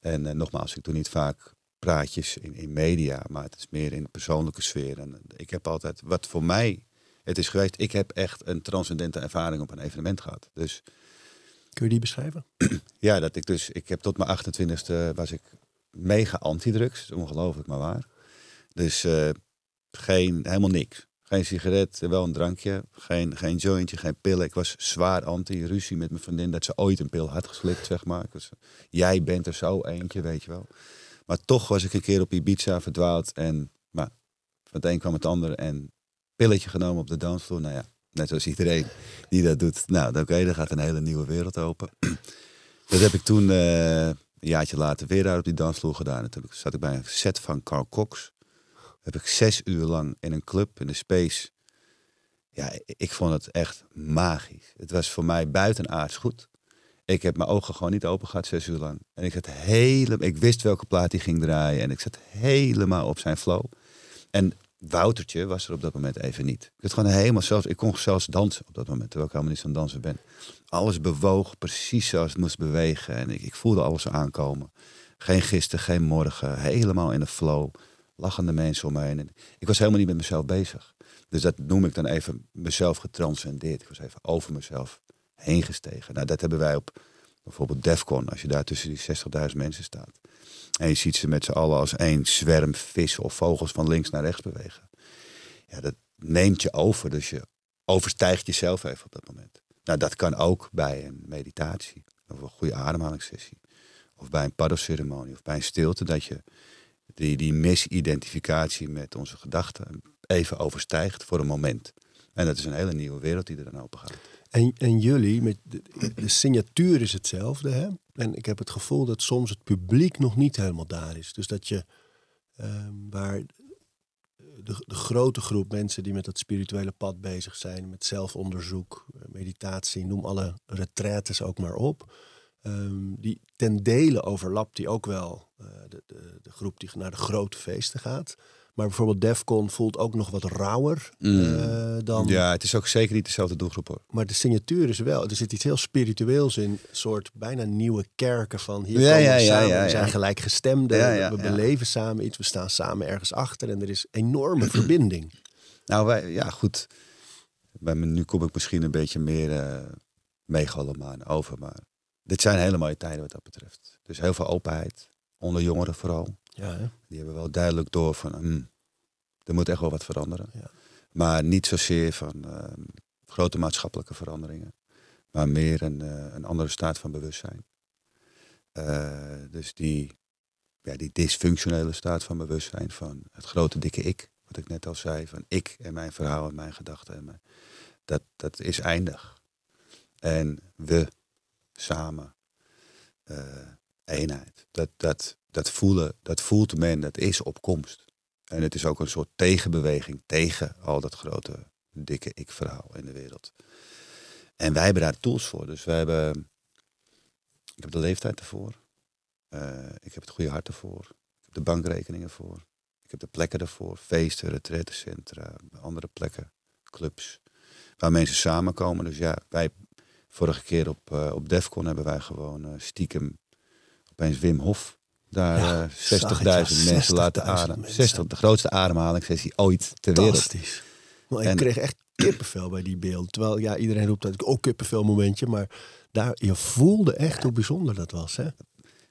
En eh, nogmaals, ik doe niet vaak praatjes in, in media, maar het is meer in de persoonlijke sfeer. En ik heb altijd, wat voor mij het is geweest, ik heb echt een transcendente ervaring op een evenement gehad. Dus Kun je die beschrijven? ja, dat ik dus, ik heb tot mijn 28e was ik mega antidrugs, ongelooflijk maar waar. Dus eh, geen, helemaal niks. Geen sigaret, wel een drankje, geen, geen jointje, geen pillen. Ik was zwaar anti, ruzie met mijn vriendin dat ze ooit een pil had geslikt, zeg maar. Was, jij bent er zo eentje, weet je wel. Maar toch was ik een keer op Ibiza verdwaald en maar, van het een kwam het ander en pilletje genomen op de dansvloer. Nou ja, net zoals iedereen die dat doet. Nou, oké, dan gaat een hele nieuwe wereld open. Dat heb ik toen eh, een jaartje later weer daar op die dansvloer gedaan. Toen zat ik bij een set van Carl Cox. Heb ik zes uur lang in een club in de Space. Ja, ik- vond het echt magisch. Het was voor mij buitenaards goed. Ik heb mijn ogen gewoon niet open gehad zes uur lang. En ik zat helemaal, ik wist welke plaat hij ging draaien. En ik zat helemaal op zijn flow. En Woutertje was er op dat moment even niet. Ik, had gewoon helemaal zelfs, ik kon zelfs dansen op dat moment, terwijl ik helemaal niet zo'n danser ben. Alles bewoog precies zoals het moest bewegen. En ik, ik voelde alles aankomen. Geen gisteren, geen morgen. Helemaal in de flow. Lachende mensen om me heen. En ik was helemaal niet met mezelf bezig. Dus dat noem ik dan even mezelf getranscendeerd. Ik was even over mezelf heen gestegen. Nou, dat hebben wij op bijvoorbeeld Defcon. Als je daar tussen die 60.000 mensen staat. En je ziet ze met z'n allen als één zwerm vissen of vogels van links naar rechts bewegen. Ja, dat neemt je over. Dus je overstijgt jezelf even op dat moment. Nou, dat kan ook bij een meditatie. Of een goede ademhalingssessie. Of bij een paddelceremonie. Of bij een stilte. Dat je die, die misidentificatie met onze gedachten even overstijgt voor een moment. En dat is een hele nieuwe wereld die er dan open gaat. En, en jullie, met de, signatuur is hetzelfde. Hè? En ik heb het gevoel dat soms het publiek nog niet helemaal daar is. Dus dat je, ehm, waar de, de grote groep mensen die met dat spirituele pad bezig zijn, met zelfonderzoek, meditatie, noem alle retraites ook maar op. ehm, die ten dele overlapt die ook wel de, de, de groep die naar de grote feesten gaat. Maar bijvoorbeeld Defcon voelt ook nog wat rauwer eh, dan, Ja, het is ook zeker niet dezelfde doelgroep hoor. maar de signatuur is wel. Er zit iets heel spiritueels in. Een soort bijna nieuwe kerken van hier Ja, ja, we ja, samen. We zijn gelijkgestemden. We beleven samen iets. We staan samen ergens achter. En er is enorme verbinding. Nou, wij, ja goed. bij me, nu kom ik misschien een beetje meer uh, megalomaan over. Maar dit zijn hele mooie tijden wat dat betreft. Dus heel veel openheid. Onder jongeren vooral. Ja, hè? Die hebben wel duidelijk door van... hmm, er moet echt wel wat veranderen. Ja. Maar niet zozeer van eh, grote maatschappelijke veranderingen. Maar meer een, eh, een andere staat van bewustzijn. Eh, dus die, ja, die dysfunctionele staat van bewustzijn van het grote dikke ik. Wat ik net al zei, van ik en mijn verhaal en mijn gedachten. En mijn, dat, dat is eindig. En we samen, eh, eenheid. Dat, dat, dat, voelen, dat voelt men, dat is opkomst. En het is ook een soort tegenbeweging tegen al dat grote dikke ik-verhaal in de wereld. En wij hebben daar tools voor. Dus wij hebben, ik heb de leeftijd ervoor. Eh, ik heb het goede hart ervoor. Ik heb de bankrekeningen voor. Ik heb de plekken ervoor. Feesten, retretencentra, andere plekken, clubs. Waar mensen samenkomen. Dus ja, wij, vorige keer op, eh, op Defcon hebben wij gewoon eh, stiekem opeens Wim Hof daar Ja, eh, zag 60.000 ik, ja, mensen laten 60.000 ademen. mensen. 60, de grootste ademhalingssessie ooit ter wereld. Fantastisch. Maar ik kreeg echt kippenvel bij die beeld. Terwijl ja, iedereen roept dat ik ook kippenvel momentje. Maar daar, je voelde echt hoe bijzonder dat was. Hè?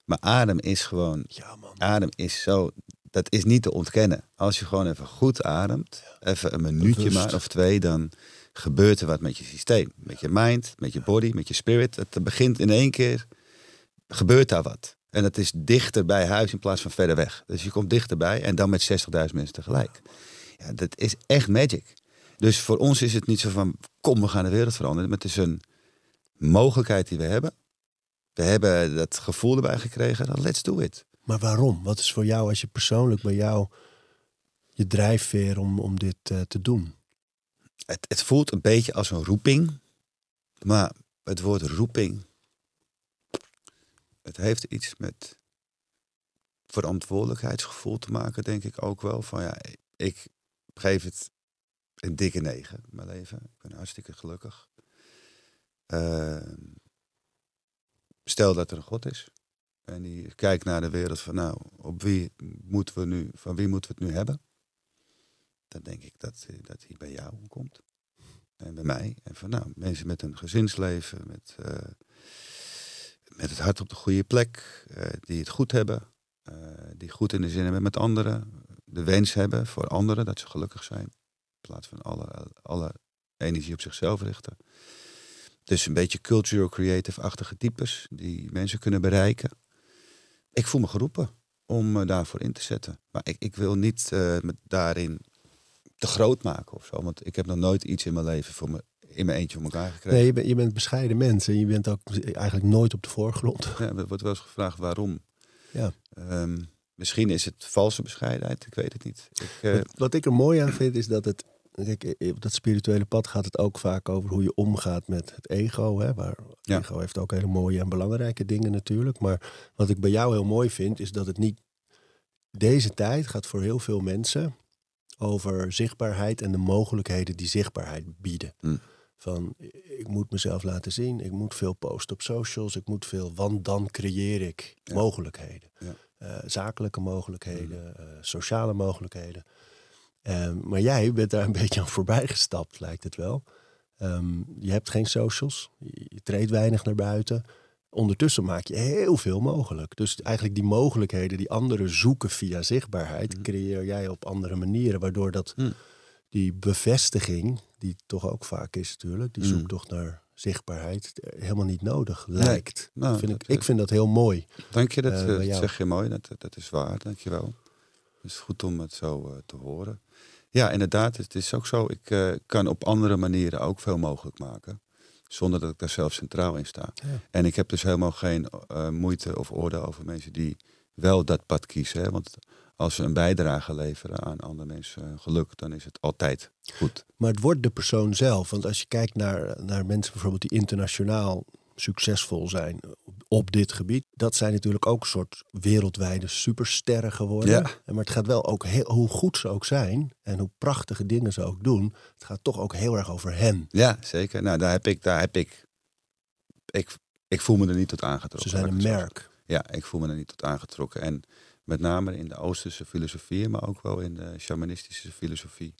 Maar adem is gewoon Ja man. adem is zo, dat is niet te ontkennen. Als je gewoon even goed ademt, even een minuutje Bewust. maar of twee, dan gebeurt er wat met je systeem. Met je mind, met je body, met je spirit. Het begint in één keer, gebeurt daar wat. En het is dichter bij huis in plaats van verder weg. Dus je komt dichterbij en dan met 60.000 mensen tegelijk. Ja, dat is echt magic. Dus voor ons is het niet zo van, kom we gaan de wereld veranderen. Maar het is een mogelijkheid die we hebben. We hebben dat gevoel erbij gekregen, dan let's do it. Maar waarom? Wat is voor jou als je persoonlijk bij jou je drijfveer om, om dit eh, te doen? het, het voelt een beetje als een roeping. Maar het woord roeping. Het heeft iets met verantwoordelijkheidsgevoel te maken, denk ik ook wel. Van ja, ik geef het een dikke negen, mijn leven. Ik ben hartstikke gelukkig. Ehm, stel dat er een God is. En die kijkt naar de wereld van nou, op wie moeten we nu, van wie moeten we het nu hebben? Dan denk ik dat, eh, dat hij bij jou komt. En bij mij. En van nou, mensen met een gezinsleven, met, eh, met het hart op de goede plek, eh, die het goed hebben, eh, die goed in de zin hebben met anderen, de wens hebben voor anderen dat ze gelukkig zijn, in plaats van alle, alle energie op zichzelf richten. Dus een beetje cultural creative-achtige types die mensen kunnen bereiken. Ik voel me geroepen om me daarvoor in te zetten. Maar ik, ik wil niet eh, me daarin te groot maken of zo. Want ik heb nog nooit iets in mijn leven voor me, in mijn eentje voor elkaar gekregen. Nee, je, bent je bent bescheiden mens en je bent ook eigenlijk nooit op de voorgrond. Ja, er wordt wel eens gevraagd waarom. Ja. Ehm, misschien is het valse bescheidenheid, ik weet het niet. Ik, eh, Wat, wat ik er mooi aan vind is dat het. Kijk, op dat spirituele pad gaat het ook vaak over hoe je omgaat met het ego. Hè, waar Ja. ego heeft ook hele mooie en belangrijke dingen natuurlijk. Maar wat ik bij jou heel mooi vind, is dat het niet. Deze tijd gaat voor heel veel mensen over zichtbaarheid en de mogelijkheden die zichtbaarheid bieden. Hm. Van ik moet mezelf laten zien, ik moet veel posten op socials, ik moet veel, want dan creëer ik Ja. mogelijkheden. Ja. Eh, zakelijke mogelijkheden, eh, sociale mogelijkheden. Ehm, maar jij bent daar een beetje aan voorbij gestapt, lijkt het wel. Ehm, je hebt geen socials, je, je treedt weinig naar buiten. Ondertussen maak je heel veel mogelijk. Dus eigenlijk die mogelijkheden die anderen zoeken via zichtbaarheid, Mhm. creëer jij op andere manieren. Waardoor dat Hm. Die bevestiging, die toch ook vaak is natuurlijk, die Mm. zoektocht naar zichtbaarheid, eh, helemaal niet nodig lijkt. nou, vind dat, ik, ik vind dat heel mooi. Dank je, dat, eh, eh, dat zeg je mooi. Dat, dat is waar, dank je wel. Het is goed om het zo eh, te horen. Ja, inderdaad, het is ook zo. Ik eh, kan op andere manieren ook veel mogelijk maken. Zonder dat ik daar zelf centraal in sta. Ja. En ik heb dus helemaal geen eh, moeite of oordeel over mensen die wel dat pad kiezen. Hè? Want als ze een bijdrage leveren aan andere mensen hun geluk, dan is het altijd goed. Maar het wordt de persoon zelf. Want als je kijkt naar, naar mensen bijvoorbeeld die internationaal succesvol zijn op, dit gebied. Dat zijn natuurlijk ook een soort wereldwijde supersterren geworden. Ja. Maar het gaat wel ook, heel, hoe goed ze ook zijn en hoe prachtige dingen ze ook doen. Het gaat toch ook heel erg over hen. Ja, zeker. Nou, daar heb ik, daar heb ik, ik, ik voel me er niet tot aangetrokken. Ze zijn een merk. Ja, ik voel me er niet tot aangetrokken. En met name in de Oosterse filosofie, maar ook wel in de shamanistische filosofie,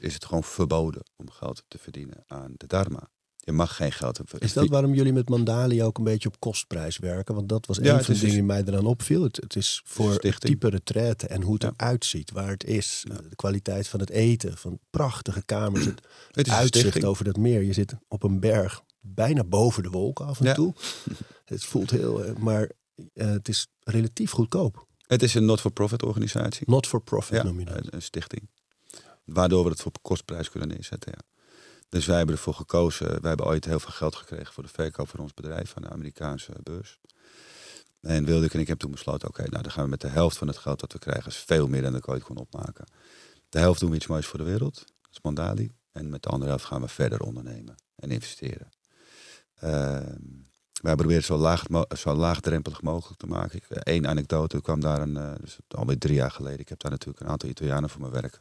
is het gewoon verboden om geld te verdienen aan de dharma. Je mag geen geld hebben. Is dat waarom jullie met Mandali ook een beetje op kostprijs werken? Want dat was een Ja, van de dingen die mij eraan opviel. Het, het is voor het type retraite en hoe het Ja. eruit ziet, waar het is. Ja. De kwaliteit van het eten, van prachtige kamers, het Het uitzicht over dat meer. Je zit op een berg bijna boven de wolken af en toe. Het voelt heel, eh, maar eh, het is relatief goedkoop. Het is een not-for-profit organisatie. Not for profit Ja, noem je dat. een, stichting. Waardoor we het voor kostprijs kunnen neerzetten. Ja. Dus wij hebben ervoor gekozen. Wij hebben ooit heel veel geld gekregen voor de verkoop van ons bedrijf van de Amerikaanse beurs. En Wilde en ik hebben toen besloten, oké, nou dan gaan we met de helft van het geld dat we krijgen, is veel meer dan ik ooit kon opmaken. De helft doen we iets moois voor de wereld, dat is Mandali. En met de andere helft gaan we verder ondernemen en investeren. Ehm, wij proberen het zo, zo laagdrempelig mogelijk te maken. Eén anekdote, er kwam daar een, eh, dus alweer drie jaar geleden. Ik heb daar natuurlijk een aantal Italianen voor me werken.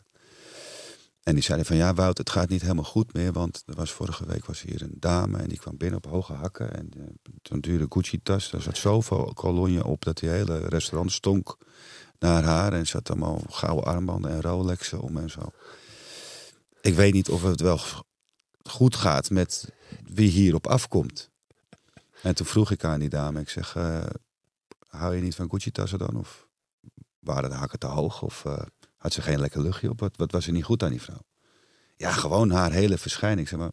En die zeiden van ja Wout, het gaat niet helemaal goed meer. Want er was vorige week was hier een dame en die kwam binnen op hoge hakken. En eh, zo'n dure Gucci tas, daar zat zoveel kolonje op dat die hele restaurant stonk naar haar. En had allemaal gouden armbanden en Rolexen om en zo. Ik weet niet of het wel goed gaat met wie hierop afkomt. En toen vroeg ik aan die dame, ik zeg, eh, hou je niet van Gucci-tassen dan? Of waren de hakken te hoog? Of eh, had ze geen lekker luchtje op? Wat, wat was er niet goed aan die vrouw? Ja, gewoon haar hele verschijning. Zeg maar,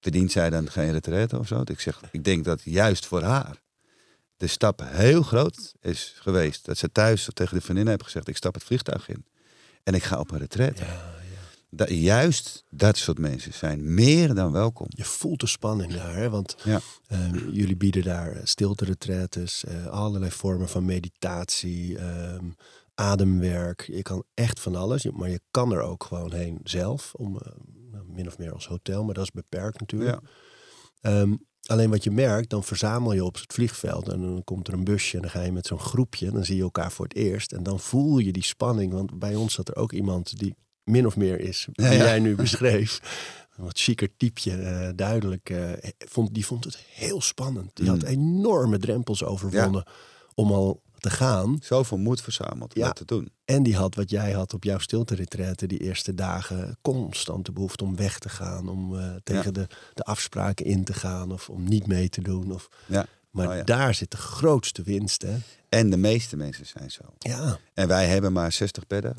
verdient zij dan geen retraite of zo? Ik zeg, ik denk dat juist voor haar de stap heel groot is geweest. Dat ze thuis tegen de vriendin heeft gezegd, ik stap het vliegtuig in. En ik ga op een retraite. Ja. Dat, juist dat soort mensen zijn meer dan welkom. Je voelt de spanning daar, hè? want Ja. eh, jullie bieden daar eh, stilte-retretes, eh, allerlei vormen van meditatie, ehm, ademwerk. Je kan echt van alles, maar je kan er ook gewoon heen zelf, om, eh, nou, min of meer als hotel, maar dat is beperkt natuurlijk. Ja. Ehm, alleen wat je merkt, dan verzamel je op het vliegveld en dan komt er een busje en dan ga je met zo'n groepje en dan zie je elkaar voor het eerst en dan voel je die spanning, want bij ons zat er ook iemand die min of meer is, die Ja, ja. jij nu beschreef. Een wat chiquer typeje, eh, duidelijk. eh, vond, die vond het heel spannend. Die had Mm. enorme drempels overwonnen om al te gaan. Zoveel moed verzameld om dat te doen. En die had wat jij had op jouw stilte die eerste dagen. Constant de behoefte om weg te gaan. Om eh, tegen de, de afspraken in te gaan. Of om niet mee te doen. Of, Ja. maar Oh ja. daar zit de grootste winst. Hè? En de meeste mensen zijn zo. Ja, En wij hebben maar 60 bedden.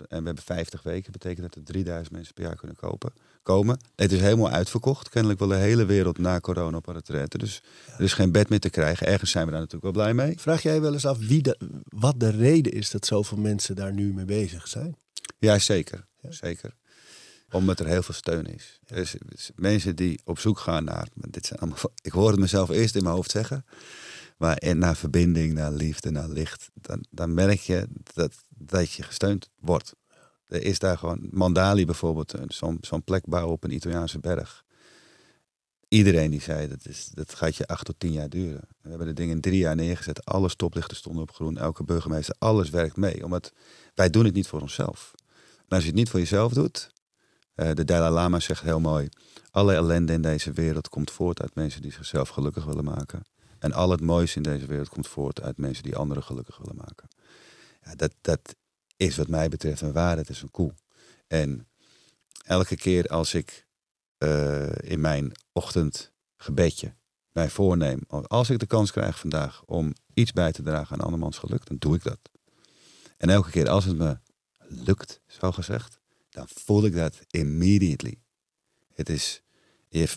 En we hebben 50 weken. betekent dat er 3000 mensen per jaar kunnen kopen, komen. Het is helemaal uitverkocht. Kennelijk wil de hele wereld na corona op retraite. Dus er is geen bed meer te krijgen. Ergens zijn we daar natuurlijk wel blij mee. vraag jij wel eens af wie de, wat de reden is dat zoveel mensen daar nu mee bezig zijn? Ja, zeker. Ja. Zeker. Omdat er heel veel steun is mensen die op zoek gaan naar. Dit zijn allemaal, ik hoor het mezelf eerst in mijn hoofd zeggen. Maar naar verbinding, naar liefde, naar licht. Dan, dan merk je dat, dat je gesteund wordt. Er is daar gewoon. Mandali bijvoorbeeld. Zo'n zo'n plek bouwen op een Italiaanse berg. Iedereen die zei dat, is, dat gaat je acht tot tien jaar duren. We hebben de dingen in drie jaar neergezet. Alle stoplichten stonden op groen. Elke burgemeester, alles werkt mee. Omdat wij doen het niet voor onszelf. Maar als je het niet voor jezelf doet. eh, de Dalai Lama zegt heel mooi. Alle ellende in deze wereld komt voort uit mensen die zichzelf gelukkig willen maken. En al het mooiste in deze wereld komt voort uit mensen die anderen gelukkig willen maken. Ja, dat, dat is wat mij betreft een waarde. Het is een koe. En elke keer als ik eh, in mijn ochtendgebedje mij voorneem, als ik de kans krijg vandaag om iets bij te dragen aan andermans geluk, dan doe ik dat. En elke keer als het me lukt, zo gezegd, dan voel ik dat immediately. Het is je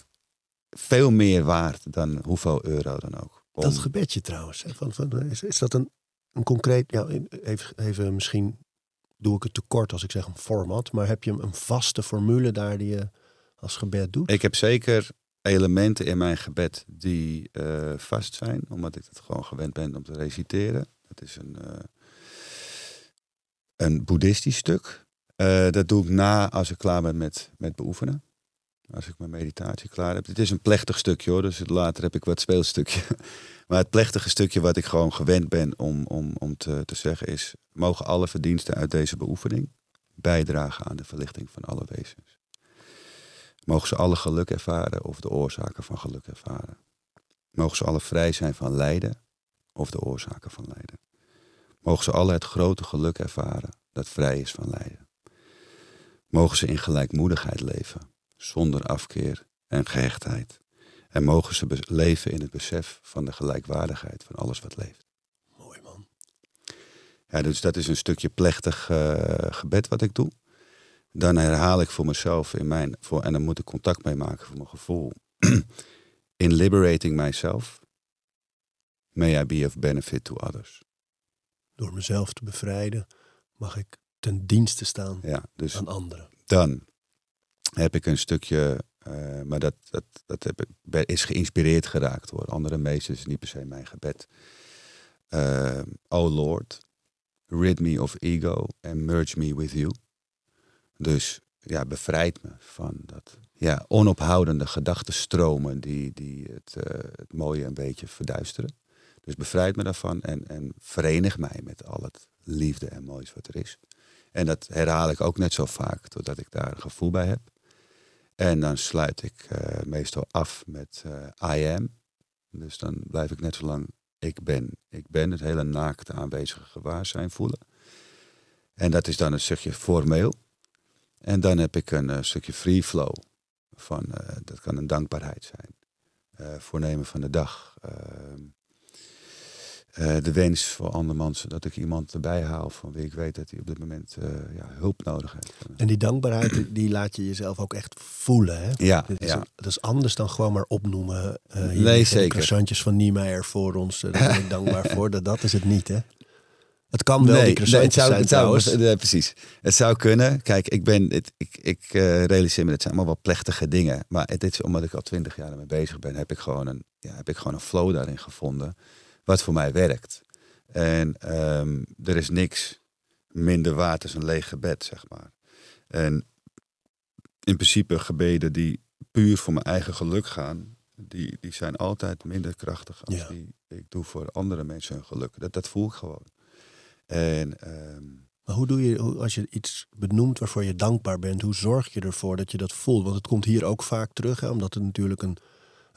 veel meer waard dan hoeveel euro dan ook. Om- Dat gebedje trouwens. Hè? Van, van, is, is dat een, een concreet, ja, even, even misschien doe ik het te kort als ik zeg een format, maar heb je een vaste formule daar die je als gebed doet? Ik heb zeker elementen in mijn gebed die eh, vast zijn, omdat ik het gewoon gewend ben om te reciteren. Het is een, eh, een boeddhistisch stuk. Eh, dat doe ik na als ik klaar ben met, met beoefenen. Als ik mijn meditatie klaar heb. Het is een plechtig stukje hoor, dus later heb ik wat speelstukje. Maar het plechtige stukje wat ik gewoon gewend ben om, om, om te, te zeggen is... mogen alle verdiensten uit deze beoefening bijdragen aan de verlichting van alle wezens. Mogen ze alle geluk ervaren of de oorzaken van geluk ervaren. Mogen ze alle vrij zijn van lijden of de oorzaken van lijden. Mogen ze alle het grote geluk ervaren dat vrij is van lijden. Mogen ze in gelijkmoedigheid leven, zonder afkeer en gehechtheid. En mogen ze leven in het besef van de gelijkwaardigheid van alles wat leeft. Mooi man. Ja, dus dat is een stukje plechtig uh, gebed wat ik doe. Dan herhaal ik voor mezelf in mijn, voor, en dan moet ik contact mee maken voor mijn gevoel. in liberating myself, may I be of benefit to others. Door mezelf te bevrijden, mag ik ten dienste staan ja, dus aan anderen. Dan heb ik een stukje, uh, maar dat, dat, dat heb ik, is geïnspireerd geraakt door andere meesters, niet per se mijn gebed. Oh Lord, rid me of ego and merge me with you. Dus ja, bevrijd me van dat ja, onophoudende gedachtenstromen die, die het, uh, het mooie een beetje verduisteren. Dus bevrijd me daarvan en, en verenig mij met al het liefde en moois wat er is. En dat herhaal ik ook net zo vaak, totdat ik daar een gevoel bij heb. En dan sluit ik uh, meestal af met uh, I am. Dus dan blijf ik net zo lang ik ben. Ik ben het hele naakte aanwezige gewaarzijn voelen. En dat is dan een stukje formeel. En dan heb ik een uh, stukje free flow. Van, dat kan een dankbaarheid zijn. voornemen van de dag. Uh, de wens voor andermans dat ik iemand erbij haal van wie ik weet dat hij op dit moment uh, ja, hulp nodig heeft. En die dankbaarheid, die laat je jezelf ook echt voelen. Hè? Ja, dat is, ja. dat is anders dan gewoon maar opnoemen. Uh, nee, zeker. croissantjes van Niemeyer voor ons, daar ben ik dankbaar voor. Dat, dat is het niet, hè? Het kan wel, nee, die croissantjes nee, het zou, zijn het zou, precies. Het zou kunnen. Kijk, ik ben, het, ik, ik realiseer me, het zijn allemaal wel plechtige dingen. Maar het is omdat ik al twintig jaar ermee bezig ben, heb ik gewoon een, ja, heb ik gewoon een flow daarin gevonden wat voor mij werkt. En um, er is niks minder waard als een leeg gebed, zeg maar. En in principe gebeden die puur voor mijn eigen geluk gaan, die, die zijn altijd minder krachtig als die ik doe voor andere mensen hun geluk. Dat, dat voel ik gewoon. En, um, maar hoe doe je, als je iets benoemt waarvoor je dankbaar bent, hoe zorg je ervoor dat je dat voelt? Want het komt hier ook vaak terug, hè, omdat het natuurlijk een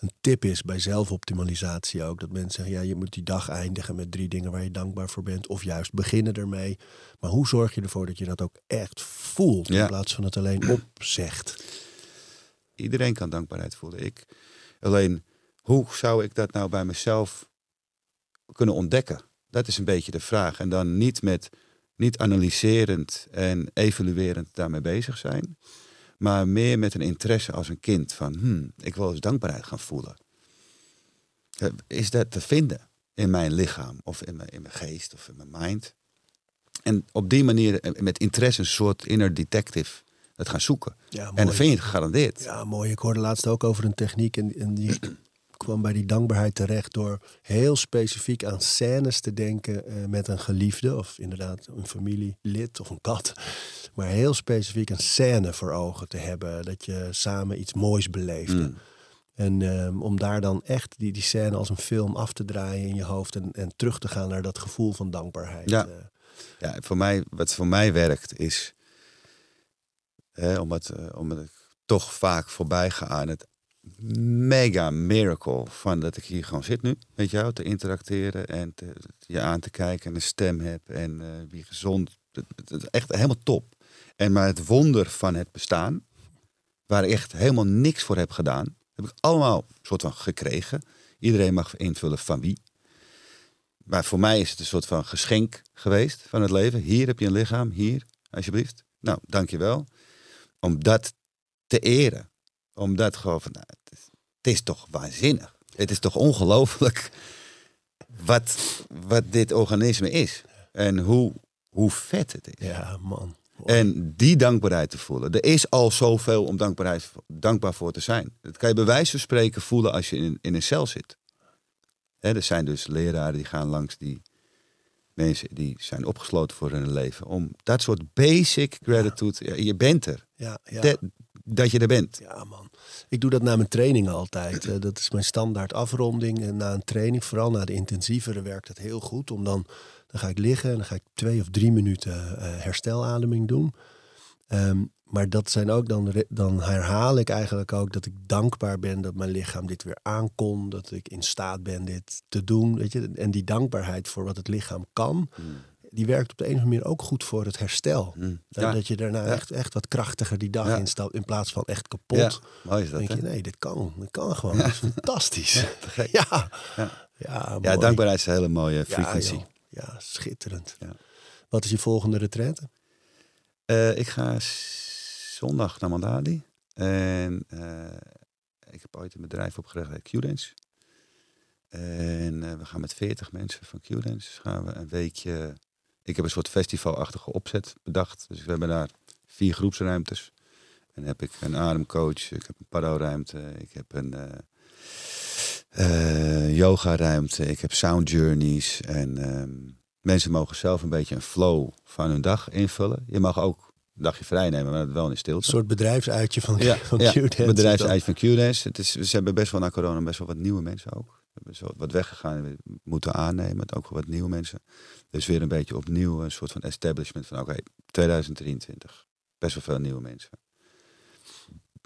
een tip is bij zelfoptimalisatie ook. Dat mensen zeggen, ja, je moet die dag eindigen met drie dingen waar je dankbaar voor bent. Of juist beginnen ermee. Maar hoe zorg je ervoor dat je dat ook echt voelt in plaats van het alleen opzegt? Iedereen kan dankbaarheid voelen. Ik. Alleen, hoe zou ik dat nou bij mezelf kunnen ontdekken? Dat is een beetje de vraag. En dan niet met niet analyserend en evaluerend daarmee bezig zijn maar meer met een interesse als een kind van, hmm, ik wil eens dankbaarheid gaan voelen. Eh, is dat te vinden in mijn lichaam of in mijn, in mijn geest of in mijn mind? En op die manier eh, met interesse een soort inner detective dat gaan zoeken. Ja, en dan vind je het gegarandeerd. Ja, mooi. Ik hoorde laatst ook over een techniek en, en die kwam bij die dankbaarheid terecht door heel specifiek aan scènes te denken uh, met een geliefde of inderdaad een familielid of een kat. Maar heel specifiek een scène voor ogen te hebben, dat je samen iets moois beleefde. Mm. En um, om daar dan echt die, die scène als een film af te draaien in je hoofd en, en terug te gaan naar dat gevoel van dankbaarheid. Ja, uh, ja voor mij, wat voor mij werkt is, hè, omdat, uh, omdat ik toch vaak voorbij ga aan het mega miracle van dat ik hier gewoon zit nu, je wel, te interacteren en je aan te kijken en een stem heb en uh, wie gezond. Het, is echt helemaal top. En maar het wonder van het bestaan, waar ik echt helemaal niks voor heb gedaan, heb ik allemaal soort van gekregen. Iedereen mag invullen van wie. Maar voor mij is het een soort van geschenk geweest van het leven. Hier heb je een lichaam, hier, alsjeblieft. Nou, dankjewel. Om dat te eren omdat gewoon van, nou, het, is, het is toch waanzinnig. Het is toch ongelooflijk wat, wat dit organisme is. En hoe, hoe vet het is. Ja, man. En die dankbaarheid te voelen. Er is al zoveel om dankbaarheid, dankbaar voor te zijn. Dat kan je bij wijze van spreken voelen als je in, in een cel zit. er zijn dus leraren die gaan langs die mensen die zijn opgesloten voor hun leven. Om dat soort basic gratitude. Je bent er. Ja, ja. Dat, dat je er bent. Ja, man. Ik doe dat na mijn training altijd. dat is mijn standaard afronding. En na een training, vooral na de intensievere, werkt het heel goed. Om dan, dan ga ik liggen en dan ga ik twee of drie minuten uh, herstelademing doen. Ehm, maar dat zijn ook dan, dan herhaal ik eigenlijk ook dat ik dankbaar ben dat mijn lichaam dit weer aankon. Dat ik in staat ben dit te doen. Weet je? En die dankbaarheid voor wat het lichaam kan. Hmm. Die werkt op de een of andere manier ook goed voor het herstel. Mm. Dat, Ja, dat je daarna Ja. echt, echt wat krachtiger die dag Ja. instapt in plaats van echt kapot. ja, mooi is dat. denk je, nee, dit kan. Dit kan gewoon. Dat is fantastisch. Ja, ja. Ja. dankbaarheid is een hele mooie joh. Ja, schitterend. Wat is je volgende retraite? Eh, ik ga zondag naar Mandali. En eh, ik heb ooit een bedrijf opgericht, Qdance. En eh, we gaan met 40 mensen van Qdance gaan we een weekje... Ik heb een soort festivalachtige opzet bedacht. Dus we hebben daar vier groepsruimtes. En dan heb ik een ademcoach, ik heb een pado-ruimte, ik heb een eh, yoga-ruimte, ik heb sound journeys. En ehm, mensen mogen zelf een beetje een flow van hun dag invullen. Je mag ook een dagje vrij nemen, maar dat wel in Een stilte. soort bedrijfsuitje van, Ja, van ja, Q-Dance. bedrijfsuit van Q-Dance. Het is, ze hebben best wel na corona best wel wat nieuwe mensen ook. Hebben wat weggegaan en we moeten aannemen. Ook wat nieuwe mensen. Dus weer een beetje opnieuw een soort van establishment van oké, 2023. Best wel veel nieuwe mensen.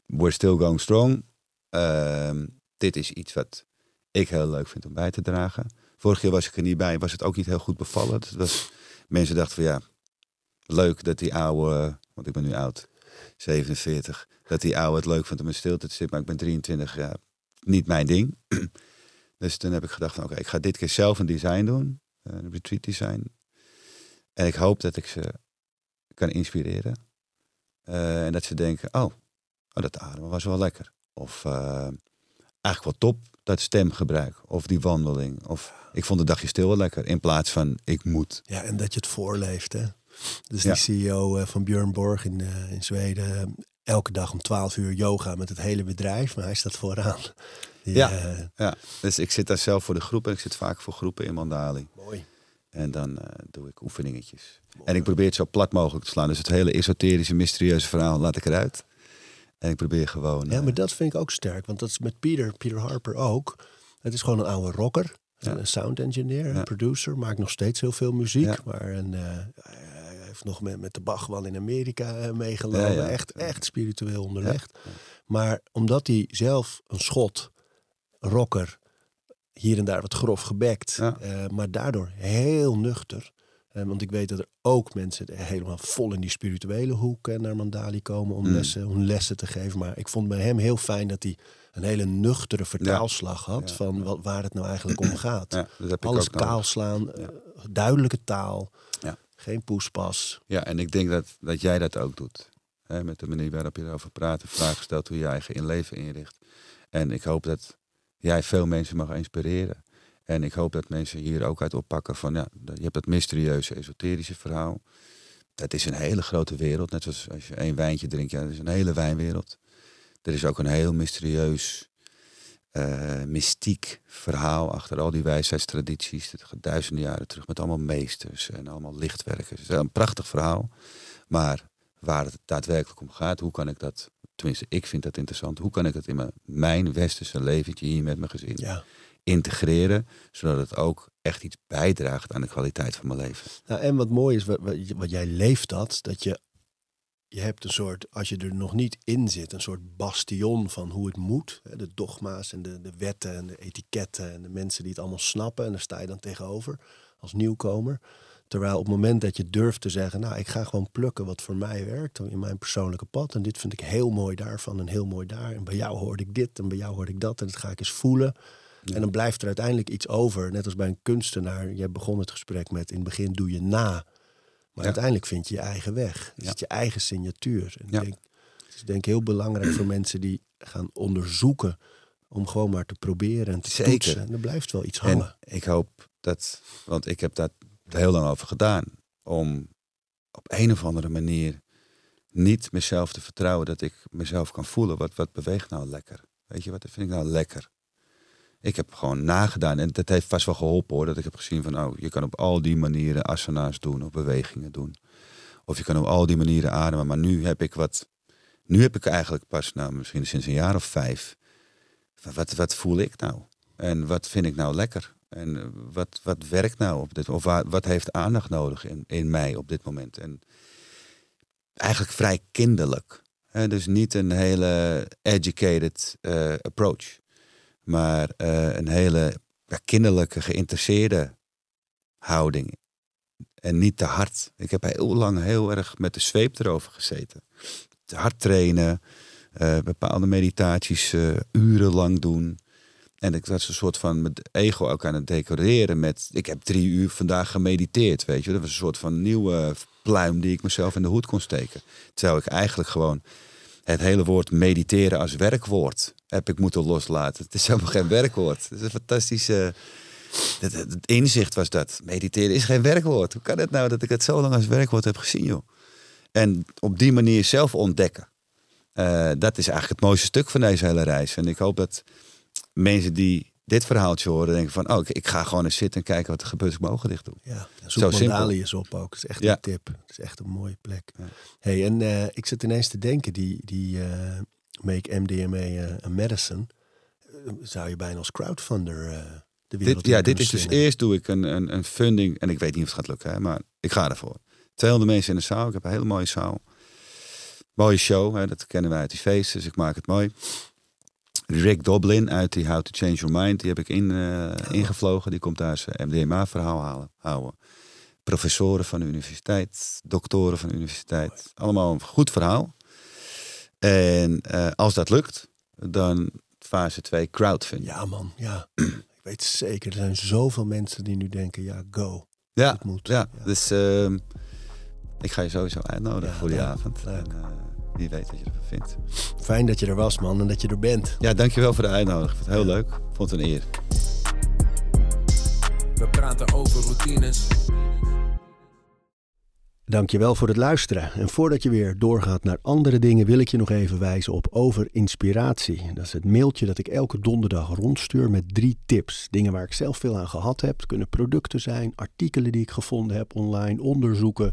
We're still going strong. Ehm, dit is iets wat ik heel leuk vind om bij te dragen. Vorig jaar was ik er niet bij. Was het ook niet heel goed bevallen. Was, mensen dachten van ja, leuk dat die oude, want ik ben nu oud, 47, dat die oude het leuk vindt om in stilte te zitten. Maar ik ben 23 jaar, niet mijn ding. Dus toen heb ik gedacht van oké, ik ga dit keer zelf een design doen. eh, Een retreat design. En ik hoop dat ik ze kan inspireren. Eh, en dat ze denken, oh, oh, dat ademen was wel lekker. Of eh, eigenlijk wel top, dat stemgebruik. Of die wandeling. Of ik vond het dagje stil wel lekker. In plaats van ik moet. Ja, en dat je het voorleeft. Hè? Dus Ja. die CEO van Björn Borg in, in Zweden, elke dag om 12 uur yoga met het hele bedrijf, maar hij staat vooraan. Die, Ja. eh, Ja, dus ik zit daar zelf voor de groep en ik zit vaak voor groepen in Mandali. mooi. En dan eh, doe ik oefeningetjes. En ik probeer het zo plat mogelijk te slaan. Dus het hele esoterische, mysterieuze verhaal laat ik eruit. En ik probeer gewoon... Ja, eh, maar dat vind ik ook sterk, want dat is met Peter, Peter Harper ook. Het is gewoon een oude rocker, Ja. een sound engineer, een Ja. producer, maakt nog steeds heel veel muziek. Ja. Maar een, eh, hij heeft nog met, met de Bach wel in Amerika eh, meegelopen. Echt, echt spiritueel onderlegd. Maar omdat hij zelf een schot, rocker, hier en daar wat grof gebekt, Ja. eh, maar daardoor heel nuchter. Eh, want ik weet dat er ook mensen helemaal vol in die spirituele hoek eh, naar Mandali komen om, Mm. lessen, om lessen te geven. Maar ik vond bij hem heel fijn dat hij een hele nuchtere vertaalslag had Ja. van wat, waar het nou eigenlijk om gaat. Alles ook nodig. kaal slaan, Ja. eh, duidelijke taal, Ja. geen poespas. Ja, en ik denk dat, dat jij dat ook doet. Hè, met de manier waarop je erover praat en vragen stelt hoe je eigen in leven inricht. En ik hoop dat jij veel mensen mag inspireren. En ik hoop dat mensen hier ook uit oppakken van, ja, je hebt dat mysterieuze, esoterische verhaal. Dat is een hele grote wereld. Net zoals als je één wijntje drinkt, ja, dat is een hele wijnwereld. Er is ook een heel mysterieus, eh, mystiek verhaal achter al die wijsheidstradities. Dat gaat duizenden jaren terug met allemaal meesters en allemaal lichtwerkers. Het is een prachtig verhaal. Maar waar het daadwerkelijk om gaat, hoe kan ik dat, tenminste ik vind dat interessant, hoe kan ik dat in mijn, mijn westerse leventje hier met mijn gezin Ja. integreren, zodat het ook echt iets bijdraagt aan de kwaliteit van mijn leven. Nou, en wat mooi is, wat, wat, wat jij leeft dat, dat je, je hebt een soort, als je er nog niet in zit, een soort bastion van hoe het moet. Hè, De dogma's en de, de wetten en de etiketten en de mensen die het allemaal snappen. En daar sta je dan tegenover als nieuwkomer. Terwijl op het moment dat je durft te zeggen, nou, ik ga gewoon plukken wat voor mij werkt in mijn persoonlijke pad. En dit vind ik heel mooi daarvan en heel mooi daar. En bij jou hoorde ik dit en bij jou hoorde ik dat. En dat ga ik eens voelen. Ja. En dan blijft er uiteindelijk iets over. Net als bij een kunstenaar. Jij begon het gesprek met in het begin doe je na. Maar Ja. uiteindelijk vind je je eigen weg. Is Ja. het je eigen signatuur. En ik denk, het is denk ik heel belangrijk voor mensen die gaan onderzoeken. Om gewoon maar te proberen en te Zeker. toetsen. En er blijft wel iets hangen. En ik hoop dat, want ik heb heel lang over gedaan, om op een of andere manier niet mezelf te vertrouwen dat ik mezelf kan voelen. Wat, wat beweegt nou lekker? Weet je, wat vind ik nou lekker? Ik heb gewoon nagedaan en dat heeft vast wel geholpen hoor. Dat ik heb gezien van, oh, je kan op al die manieren asana's doen of bewegingen doen. Of je kan op al die manieren ademen. Maar nu heb ik wat, nu heb ik eigenlijk pas, nou misschien sinds een jaar of vijf, wat, wat voel ik nou? En wat vind ik nou lekker? En eh, wat, wat werkt nou op dit Of wat heeft aandacht nodig in, in mij op dit moment? En eigenlijk vrij kinderlijk. Hè? Dus niet een hele educated eh, approach. Maar eh, een hele kinderlijke, geïnteresseerde houding. En niet te hard. Ik heb heel lang heel erg met de zweep erover gezeten. Te hard trainen, bepaalde meditaties urenlang doen. En ik was een soort van met ego ook aan het decoreren met... Ik heb drie uur vandaag gemediteerd, weet je. Dat was een soort van nieuwe pluim die ik mezelf in de hoed kon steken. Terwijl ik eigenlijk gewoon het hele woord mediteren als werkwoord heb ik moeten loslaten. Het is helemaal geen werkwoord. Het is een fantastische... Het, inzicht was dat. Mediteren is geen werkwoord. Hoe kan het nou dat ik het zo lang als werkwoord heb gezien, joh? En op die manier zelf ontdekken. Uh, dat is eigenlijk het mooiste stuk van deze hele reis. En ik hoop dat mensen die dit verhaaltje horen, denken van, oh, ik, ga gewoon eens zitten en kijken wat er gebeurt als ik mijn ogen dicht doe. Ja, zoek Mandalius op ook. Dat is echt een tip. Het is echt een mooie plek. Ja. Hey, en uh, ik zit ineens te denken, die, die uh, Make MDMA uh, a Medicine, zou je bijna als crowdfunder de dit, Ja, dit is dus eerst doe ik een, een, een funding, en ik weet niet of het gaat lukken, hè, maar ik ga ervoor. 200 mensen in de zaal, ik heb een hele mooie zaal. Mooie show, hè, dat kennen wij uit die feesten, dus ik maak het mooi. Rick Doblin uit die How to Change Your Mind. Die heb ik in, uh, ingevlogen. Die komt daar zijn MDMA-verhaal halen, houden. Professoren van de universiteit, doktoren van de universiteit. Allemaal een goed verhaal. En uh, als dat lukt, dan fase 2 crowdfunding. Ja man, ja. ik weet zeker, er zijn zoveel mensen die nu denken, ja, go. Ja, moet. ja. ja. dus uh, ik ga je sowieso uitnodigen ja, voor die avond. En, uh, wie weet wat je ervan vindt. Fijn dat je er was, man, en dat je er bent. Ja, dankjewel voor de uitnodiging. Vond het heel leuk. Vond het een eer. We praten over routines. Dankjewel voor het luisteren. En voordat je weer doorgaat naar andere dingen, wil ik je nog even wijzen op Over Inspiratie. Dat is het mailtje dat ik elke donderdag rondstuur met drie tips. Dingen waar ik zelf veel aan gehad heb. Het kunnen producten zijn, artikelen die ik gevonden heb online, onderzoeken